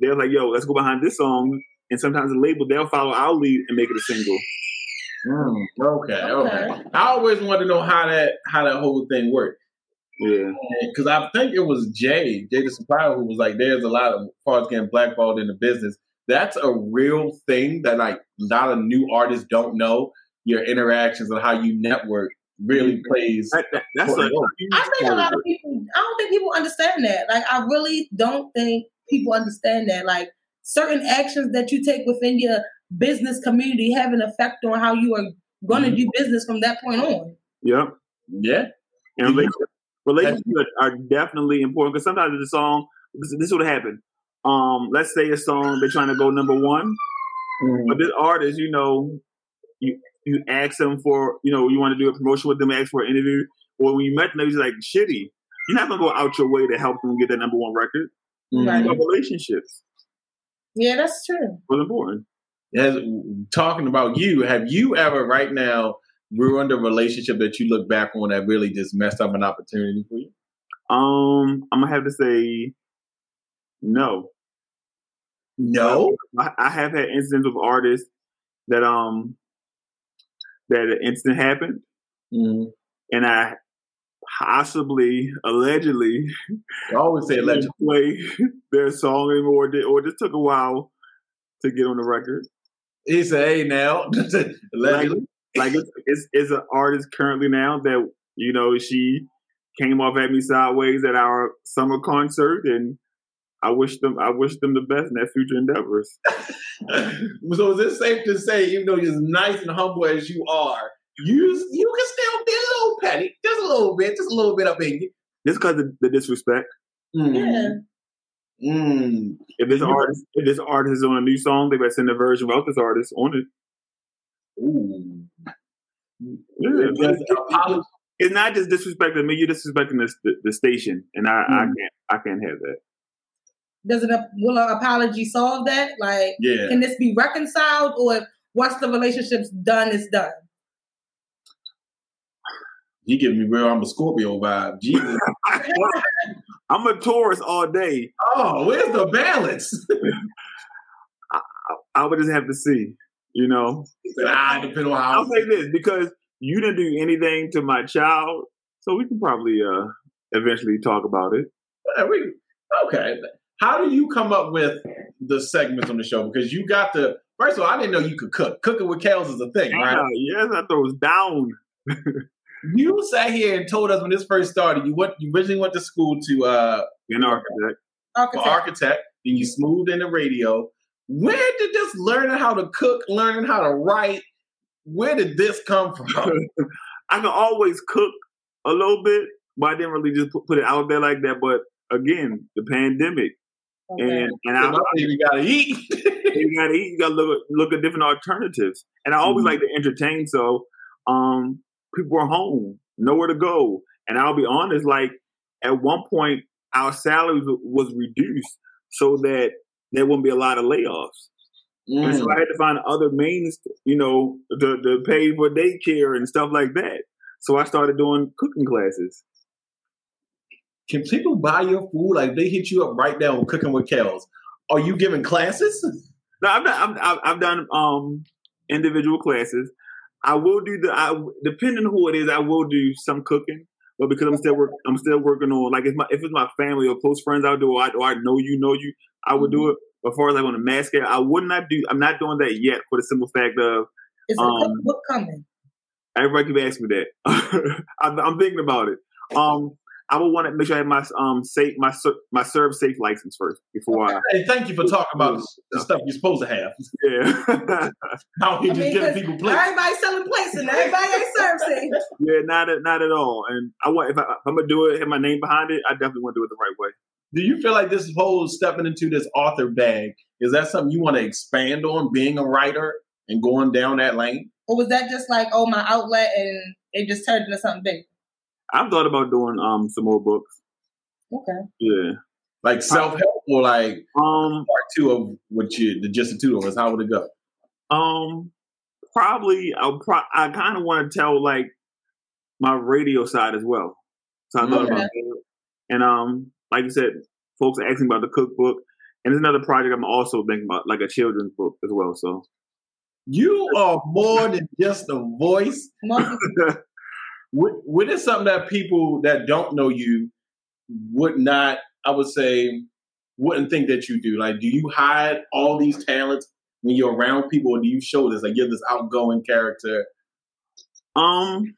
They're like, "Yo, let's go behind this song." And sometimes the label they'll follow our lead and make it a single. Mm. Okay, okay. Okay. I always wanted to know how that how that whole thing worked. Yeah, because I think it was Jay, Jay the Supplier, who was like, "There's a lot of parts getting blackballed in the business." That's a real thing that like a lot of new artists don't know. Your interactions and how you network really plays. that, that, that's Well, a huge I think a lot of of people. I don't think people understand that. Like, I really don't think people understand that. Like, certain actions that you take within your business community have an effect on how you are going to Mhm. do business from that point on. Yeah, Yeah, and relationships, relationships are, are definitely important because sometimes the song. This, this would happen. Um, let's say a song they're trying to go number one, but this artist, you know, you you ask them for, you know, you want to do a promotion with them, ask for an interview, or when you met them, he's like shitty. You're not gonna go out your way to help them get that number one record. Right. But relationships Yeah, that's true. was important. As, talking about you, have you ever right now ruined a relationship that you look back on that really just messed up an opportunity for you? Um, I'm gonna have to say no. No. I, I have had incidents with artists that um that an incident happened, Mm. and I possibly, allegedly, I always say didn't play their song anymore, or, did, or just took a while to get on the record. He said, "Hey, now, allegedly." Like it's, it's it's an artist currently now that you know she came off at me sideways at our summer concert, and I wish them I wish them the best in their future endeavors. so is it safe to say, even though you're as nice and humble as you are, you you can still be a little petty, just a little bit, just a little bit up in you. Just because of the disrespect. Yeah. Mm. If this artist if this artist is on a new song, they better send a version without this artist on it. Ooh. Yeah, Just it's, not just disrespecting me; you're disrespecting the, the, the station, and I, I Mm. can't I can't have that. Does it will an apology solve that? Like, Yeah. can this be reconciled, or once the relationship's done, it's done? You give me real I'm a Scorpio vibe. Jesus. I'm a Taurus all day. oh, where's the balance? I, I would just have to see, you know. Ah, depend on how I'll say this because you didn't do anything to my child, so we can probably uh eventually talk about it. Yeah, we- okay. How do you come up with the segments on the show? Because you got the first of all, I didn't know you could cook. Cooking with Kels is a thing, right? Yeah, yes, I thought it was down. You sat here and told us when this first started. You went. You originally went to school to uh, An architect. Architect. architect. Then you smoothed into radio. Where did this learning how to cook, learning how to write? Where did this come from? I can always cook a little bit, but I didn't really just put, put it out there like that. But again, the pandemic Okay. and and I, My baby gotta eat. you gotta eat. You gotta look at, look at different alternatives. And I always Mhm. like to entertain. So, um, people are home, nowhere to go. And I'll be honest, like at one point, our salaries was reduced so that there wouldn't be a lot of layoffs. And so Mm. I had to find other means, you know, to, to pay for daycare and stuff like that. So I started doing cooking classes. Can people buy your food? Like they hit you up right now with cooking with Kels. Are you giving classes? No, I've done, I've, I've done um, individual classes. I will do the, I, depending on who it is, I will do some cooking. But because I'm still work, I'm still working on like if my if it's my family or close friends I do, or I, or I know you know you, I would do it. But as far as like on a mass scale, I would not do. I'm not doing that yet for the simple fact of Is a Um, cookbook coming? everybody keep asking me that. I'm, I'm thinking about it. Um, I would want to make sure I have my um safe my ser- my ServSafe license first before I Hey, thank you for talking about the stuff you're supposed to have. yeah Out here I just mean, giving 'cause people plates. Everybody selling plates and everybody ain't ServSafe. yeah not at, not at all. And I want if, I, if I'm gonna do it, have my name behind it, I definitely want to do it the right way. Do you feel like this whole stepping into this author bag is that something you want to expand on, being a writer and going down that lane? Or was that just like, oh, my outlet and it just turned into something big? I've thought about doing um some more books. Okay. Yeah. Like self help or like Um. part two of what you the just the two of us? How would it go? Um. Probably. I'll. Pro- I kind of want to tell like my radio side as well. So I thought Okay. about that. And um, like you said, folks are asking about the cookbook, and there's another project I'm also thinking about, like a children's book as well. So You are more than just a voice. What, what is something that people that don't know you would not, I would say, wouldn't think that you do? Like, do you hide all these talents when you're around people, or do you show this? Like, you're this outgoing character. um,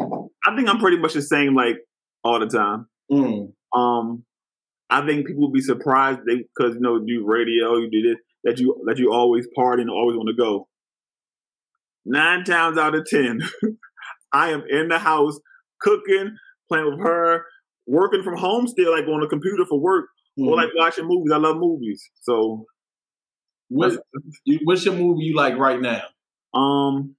I think I'm pretty much the same like all the time. Mm. Um, I think people will be surprised they because you know you do radio, you do this that you that you always party and always want to go. Nine times out of ten, I am in the house cooking, playing with her, working from home still, like on the computer for work, or like watching movies. I love movies, so what, what's your movie you like right now? um.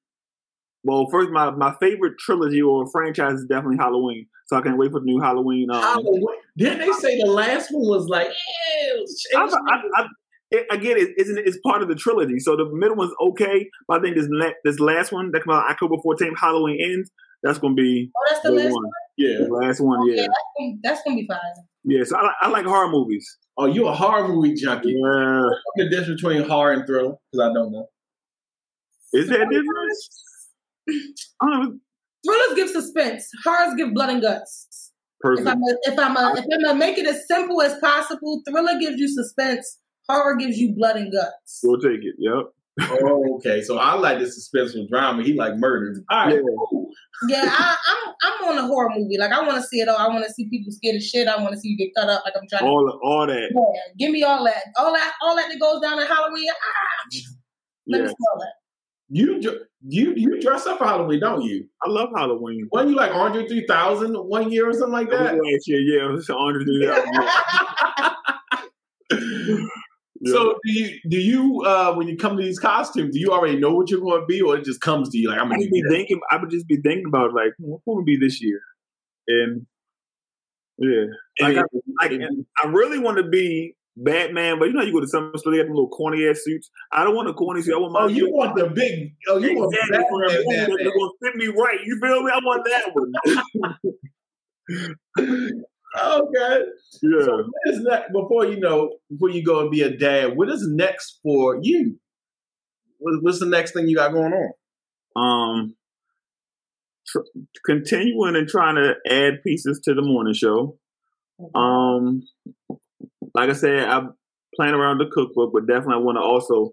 Well, first, my, my favorite trilogy or franchise is definitely Halloween. So I can't wait for the new Halloween. Um, Halloween. Didn't they say the last one was like, eh, it was I. I, I, it, again, it, it's, it's part of the trilogy. So the middle one's okay, but I think this la- this last one that comes out October 14th, Halloween ends. That's gonna be oh, that's the the last one. one? yeah. The last one, Okay, yeah, that's gonna, that's gonna be fine. yeah. So I, like- I like horror movies. Oh, you a horror movie junkie? Yeah, What's the difference between horror and thriller? Because I don't know. is that different? I don't. Um, Thrillers give suspense. Horrors give blood and guts. If I'm a, if I'm a, if I'm gonna make it as simple as possible, thriller gives you suspense. Horror gives you blood and guts. We'll take it. Yep. Oh, okay. So I like the suspenseful drama. He like murder. All right. Yeah. cool. Yeah, I, I'm I'm on a horror movie. Like I want to see it all. I want to see people scared of shit. I want to see you get cut up. Like I'm trying. to All all that. Yeah, give me all that, all that, all that that goes down at Halloween. Ah, let Yeah. me smell that. You you you dress up for Halloween, don't you? I love Halloween. Wasn't you like Andre 3000 one year or something like That that? last year, yeah. It was an honor to do that. Yeah. So do you do you uh when you come to these costumes, do you already know what you're going to be, or it just comes to you like I'm gonna would be thinking. I would just be thinking about like what will it be this year, and yeah, like I, like, I really want to be Batman, but you know you go to some store they have them little corny ass suits. I don't want a corny suit. I want my Oh, you want the big? Oh, you want exactly a Batman, Batman. gonna fit me right. You feel me? I want that one. Okay. yeah. So what is next before you know before you go and be a dad? What is next for you? What- What's the next thing you got going on? um tr- continuing and trying to add pieces to the morning show um like i said i'm playing around the cookbook but definitely i want to also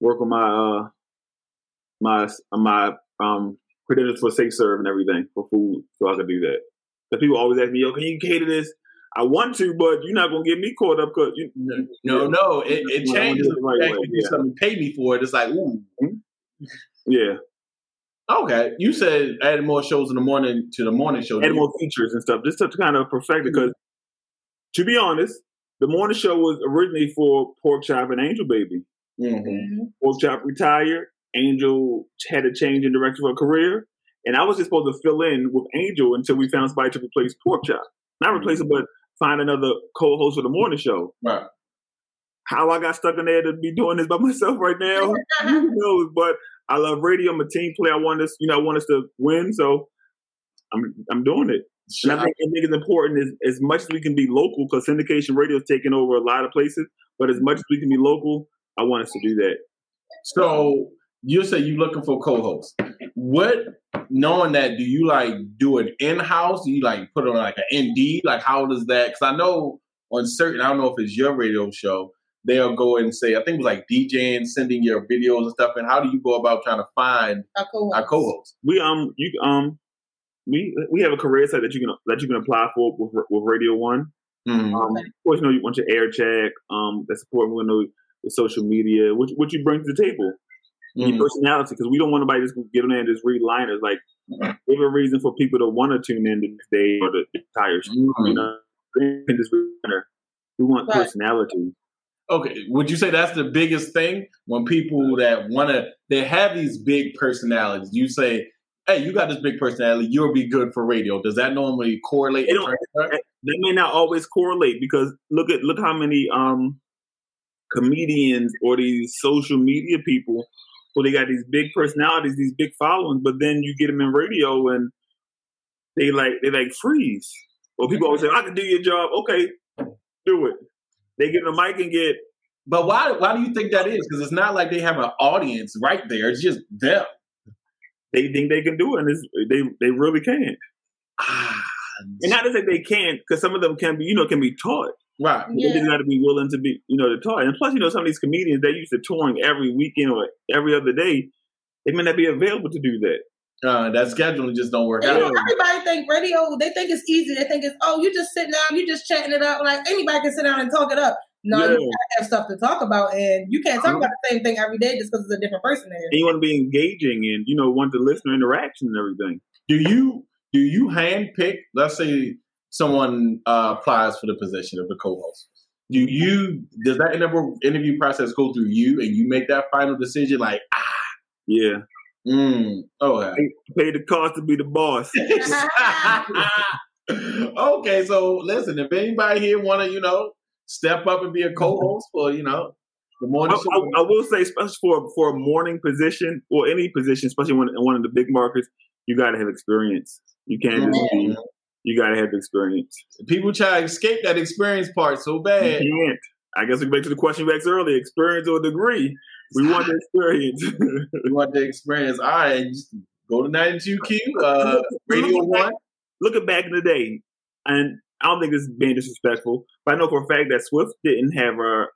work on my uh my my um credentials for safe serve and everything for food so i can do that because people always ask me yo can you cater this i want to but you're not gonna get me caught up because you No, no, it, it Yeah, wanna changes the right the fact way, you do yeah. something, pay me for it. It's like, ooh, yeah okay. You said adding more shows in the morning to the morning show. add more features and stuff just to kind of perfect it. Because to be honest, the morning show was originally for Pork Chop and Angel Baby. Mhm. Mhm. Pork Chop retired. Angel had a change in direction of her career, and I was just supposed to fill in with Angel until we found somebody to replace Pork Chop. Not mm-hmm. replace him, but find another co-host for the morning show. Right. How I got stuck in there to be doing this by myself right now, who knows? But I love radio. I'm a team player. I want us, you know, I want us to win. So I'm I'm doing it. And I think, I think it's important as, as much as we can be local, because syndication radio is taking over a lot of places. But as much as we can be local, I want us to do that. So you say you're looking for co-hosts. What knowing that, do you like do it in house? Do you like put on like an ND? Like how does that? Because I know on certain, I don't know if it's your radio show, they'll go and say, I think it was like DJing, sending your videos and stuff. And how do you go about trying to find Our co-host. a co-host? We um you um we we have a career site that you can that you can apply for with, with Radio One. Mm. Um, of course, you know you want your air check, um, that support. We know your social media, what what you bring to the table, Mm. your personality, because we don't want nobody just to get on there and just read liners. Like, give a reason for people to want to tune in this day or the entire show. Mm. You know, we just read. We want Right. personality. Okay, would you say that's the biggest thing when people that want to they have these big personalities? You say, "Hey, you got this big personality, you'll be good for radio." Does that normally correlate? It in don't- transfer? They may not always correlate because look at look how many um comedians or these social media people who they got these big personalities, these big followings, but then you get them in radio and they like they like freeze. Or people always say, "I can do your job." Okay, do it. They get the mic and get But why? Why do you think that is? Because it's not like they have an audience right there. It's just them. they think they can do it, and it's, they they really can't. Ah, And not to say they can't, because some of them can be, you know, can be taught. Right. They Yeah. just got to be willing to be, you know, to tour. And plus, you know, some of these comedians they used to touring every weekend or every other day. They may not be available to do that. Uh, that scheduling just don't work And you out. know, everybody think radio, they think it's easy. They think it's, oh, you just sitting down, you just chatting it up. Like anybody can sit down and talk it up. No, Yeah. you gotta have stuff to talk about, and you can't talk about the same thing every day just because it's a different person there. And you want to be engaging and you know want the listener interaction and everything. Do you do you handpick? Let's say someone uh, applies for the position of the co-host. Do you does that interview interview process go through you and you make that final decision? Like, ah, Yeah, mm, okay. pay the cost to be the boss. okay, so listen, if anybody here want to, you know, step up and be a co-host for, you know, the I, morning I, show, I will say, especially for for a morning position or any position, especially when in one of the big markets, you got to have experience. You can't just be. You got to have the experience. people try to escape that experience part so bad. You can't. I guess we go back to the question you asked earlier: experience or degree. We want the experience. we want the experience. All right, just go to 92Q, uh, Radio 1. Look at back in the day, and I don't think this is being disrespectful, but I know for a fact that Swift didn't have her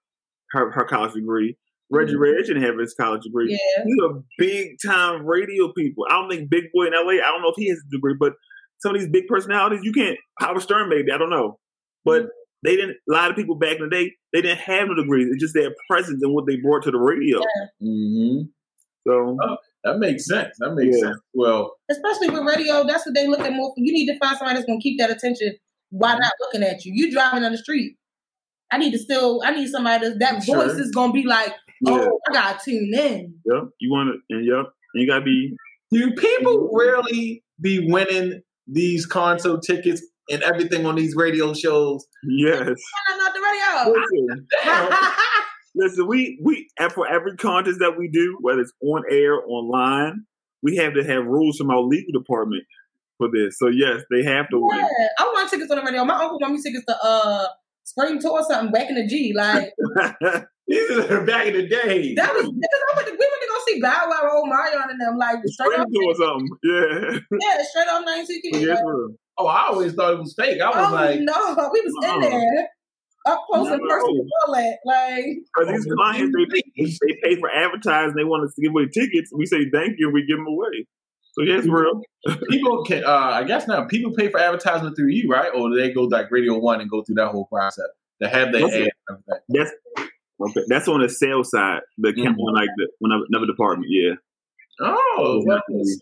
her, her college degree. Reggie Mhm. Reg didn't have his college degree. Yeah. These are big time radio people. I don't think Big Boy in LA. I don't know if he has a degree, but some of these big personalities, you can't. Howard Stern, maybe I don't know, but they didn't. A lot of people back in the day, they didn't have no degrees. It's just their presence and what they brought to the radio. hmm So That makes sense. That makes Yeah. sense. Well, Especially with radio, that's what they looking more for. You need to find somebody that's gonna keep that attention while not looking at you. You driving on the street. I need to still I need somebody that that Sure. voice is gonna be like, oh, Yeah. I gotta tune in. Yep. You want to, and yep. You gotta be. do people really be winning these console tickets and everything on these radio shows? Yes. I'm not the radio. Listen, listen. We we for every contest that we do, whether it's on air, online, we have to have rules from our legal department for this. So yes, they have to win. Yeah, I want tickets on the radio. My uncle want me tickets to uh Spring Tour or something back in the G. Like These are back in the day. that was because I went to, we went to go see Bow Wow, old Mario and them like straight Spring up, tour or something. Yeah. yeah, straight up 92 kids. Yes. Oh, I always thought it was fake. I was oh like, no, we was in uh-uh. there up close and personal. with. Like Because these clients, they, they pay for advertising. They want us to give away tickets. We say thank you. and We give them away. So yes, real. people can, uh, I guess now, people pay for advertisement through you, right? Or do they go like Radio 1 and go through that whole process to have their ad? That's okay. That's on the sales side. The Mhm. on like the when another department. Yeah. Oh, Yeah. yeah.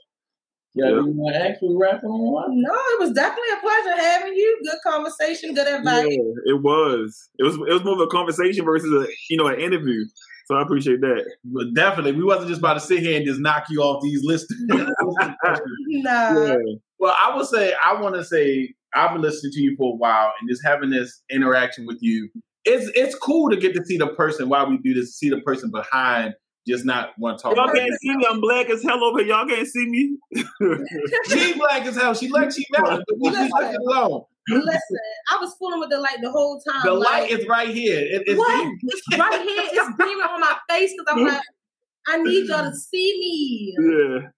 Yeah. You want to actually wrap on one? no, it was definitely a pleasure having you. Good conversation, good Yeah, advice. it was. It was. It was more of a conversation versus a you know an interview. So I appreciate that. But definitely, we wasn't just about to sit here and just knock you off these lists. Nah. well, I would say, I want to say, I've been listening to you for a while, and just having this interaction with you, it's it's cool to get to see the person while we do this, see the person behind, just not one talk. Y'all can't see me. I'm black as hell over here. Y'all can't see me. She black as hell. She like she melted, we just left it alone. Listen, I was fooling with the light the whole time. The like, light is right here. It, it's what? It's right here. It's beaming on my face because I'm like, I need y'all to see me. yeah.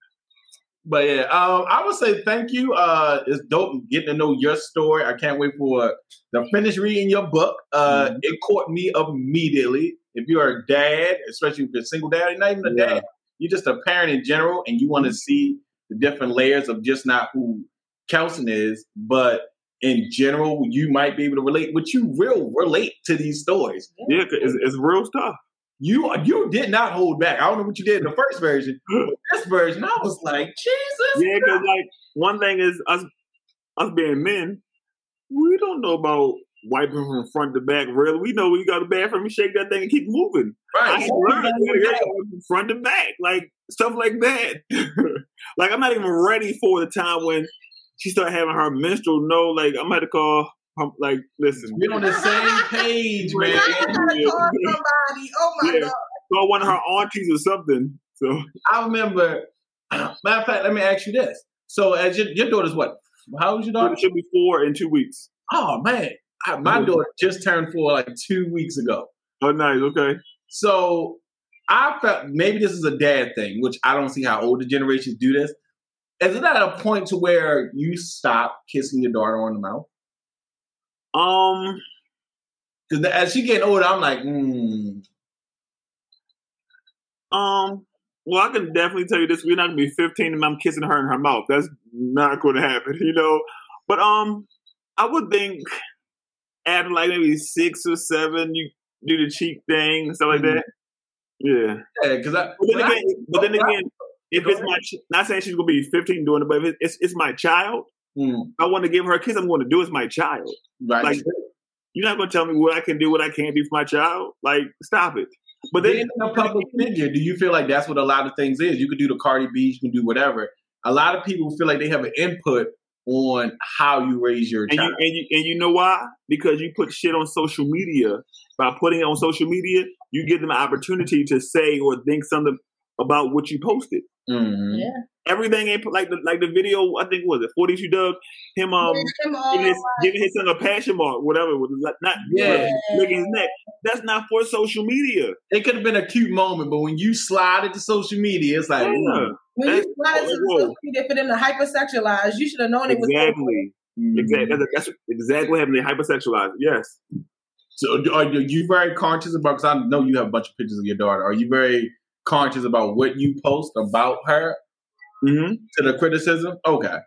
But yeah, um, I would say thank you. Uh, it's dope getting to know your story. I can't wait for to finish reading your book. Uh, Mhm. It caught me immediately. If you're a dad, especially if you're a single dad, you're not even a Yeah. dad, you're just a parent in general, and you want to see the different layers of just not who Kelson is, but in general, you might be able to relate. But you will relate to these stories. Yeah, it's, it's real stuff. You you did not hold back. I don't know what you did in the first version, but this version, I was like, Jesus. Yeah, because like one thing is us us being men, we don't know about wiping from front to back. Really, we know we got a bathroom, we shake that thing and keep moving. Right. had to learn you from front to back, like stuff like that. like I'm not even ready for the time when she started having her menstrual. No, like I'm gonna have to call. um, Like, listen, We're on the same page, I man. gotta call somebody. Oh my Yeah. god. call one of her aunties or something. So I remember. Matter of fact, let me ask you this. So, as your, your daughter's what? How old is your daughter? She'll be four in two weeks. Oh man, I, my daughter just turned four like two weeks ago. Oh, nice. Okay. So I felt maybe this is a dad thing, which I don't see how older generations do this. Is it at a point to where you stop kissing your daughter on the mouth? Um, Because as she getting older, I'm like, hmm. Um, well, I can definitely tell you this: we're not gonna be 15 and I'm kissing her in her mouth. That's not going to happen, you know. But um, I would think after like maybe six or seven, you do the cheek thing and stuff like that. Yeah. Yeah, because I, But then when I- but then again, if it's my, not saying she's gonna be 15 doing it, but if it's it's my child, Hmm, I want to give her a kiss. I'm going to do. It's my child. right. Like, you're not going to tell me what I can do, what I can't do for my child. Like, stop it. But then, being a public figure, do you feel like that's what a lot of things is? You could do the Cardi B, you can do whatever. A lot of people feel like they have an input on how you raise your And you, child. and you and you know why? Because you put shit on social media. By putting it on social media, you give them an opportunity to say or think something about what you posted. Mhm. Yeah. Everything ain't put like the like the video. I think what was it forty two Dugg him um giving his, giving his son a passion mark, whatever. with like, Not Yeah. licking his neck. That's not for social media. It could have been a cute moment, but when you slide into social media, it's like, Yeah. when you That's- slide into the social media for them to hypersexualize, you should have known it was Exactly. mm. Exactly. That's, that's exactly what happened. They hypersexualized. Yes. So, are you you very conscious about? Because I know you have a bunch of pictures of your daughter. Are you very conscious about what you post about her Mm-hmm. to the criticism? Okay.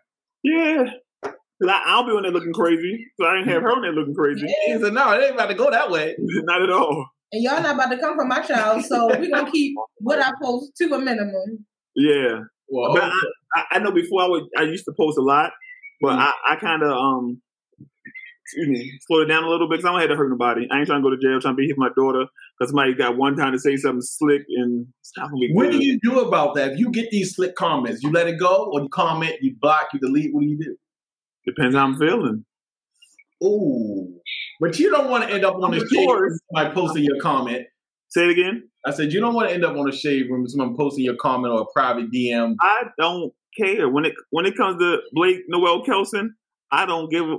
Yeah. Cause I, I'll be on there looking crazy. So I ain't have her on there looking crazy. He said, "No, it ain't about to go that way." Not at all. And y'all not about to come for my child, so we're gonna keep what I post to a minimum. Yeah. Well, But I, I, I know before I would I used to post a lot, but I, I kind of um excuse me slowed it down a little bit because I don't have to hurt nobody. I ain't trying to go to jail. trying to be here for my daughter because somebody got one time to say something slick and it's not what do you do about that? If you get these slick comments, you let it go, or you comment, you block, you delete. What do you do? Depends how I'm feeling. Ooh, but you don't want to end up on the shade room by posting your comment. Say it again. I said you don't want to end up on a shade room someone posting your comment or a private DM. I don't care when it when it comes to Blake Noel Kelson. I don't give. a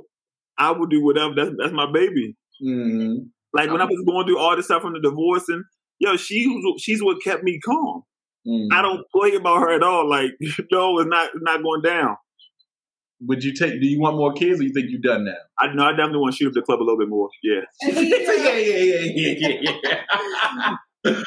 I will do whatever. That's that's my baby. Mm. Like when I was going through all this stuff from the divorce and yo, she was she's what kept me calm. Mm. I don't play about her at all. Like no, it's not it's not going down. Would you take? Do you want more kids, or you think you're done now? I know I definitely want to shoot up the club a little bit more. Yeah. yeah, yeah, yeah, yeah, yeah.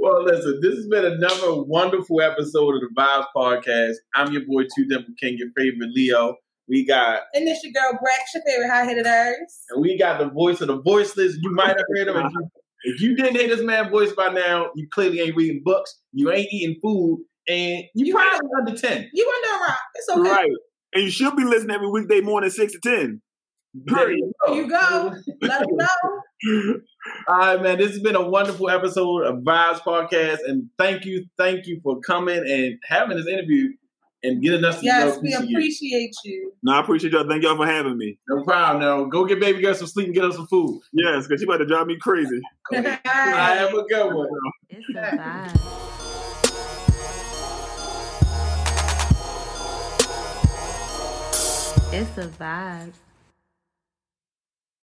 well, listen, this has been another wonderful episode of the Vibes Podcast. I'm your boy Two Dimple King, your favorite Leo. We got And this your girl Brax, your favorite high headed Aries. and we got the voice of the voiceless. You might have heard him. If you, if you didn't hear this man's voice by now, you clearly ain't reading books. You ain't eating food, and you, You probably under ten. You under a rock. It's okay. Right. And you should be listening every weekday morning, six to ten. Period. There you go. Let us know. All right, man. This has been a wonderful episode of Vibes Podcast, and thank you, thank you for coming and having this interview and getting us to Yes, a we piece you. appreciate you. No, I appreciate y'all. Thank y'all for having me. No problem. Now go get baby girl some sleep and get us some food. Yes, because she about to drive me crazy. All right, have a good one. It's a vibe. It's a vibe.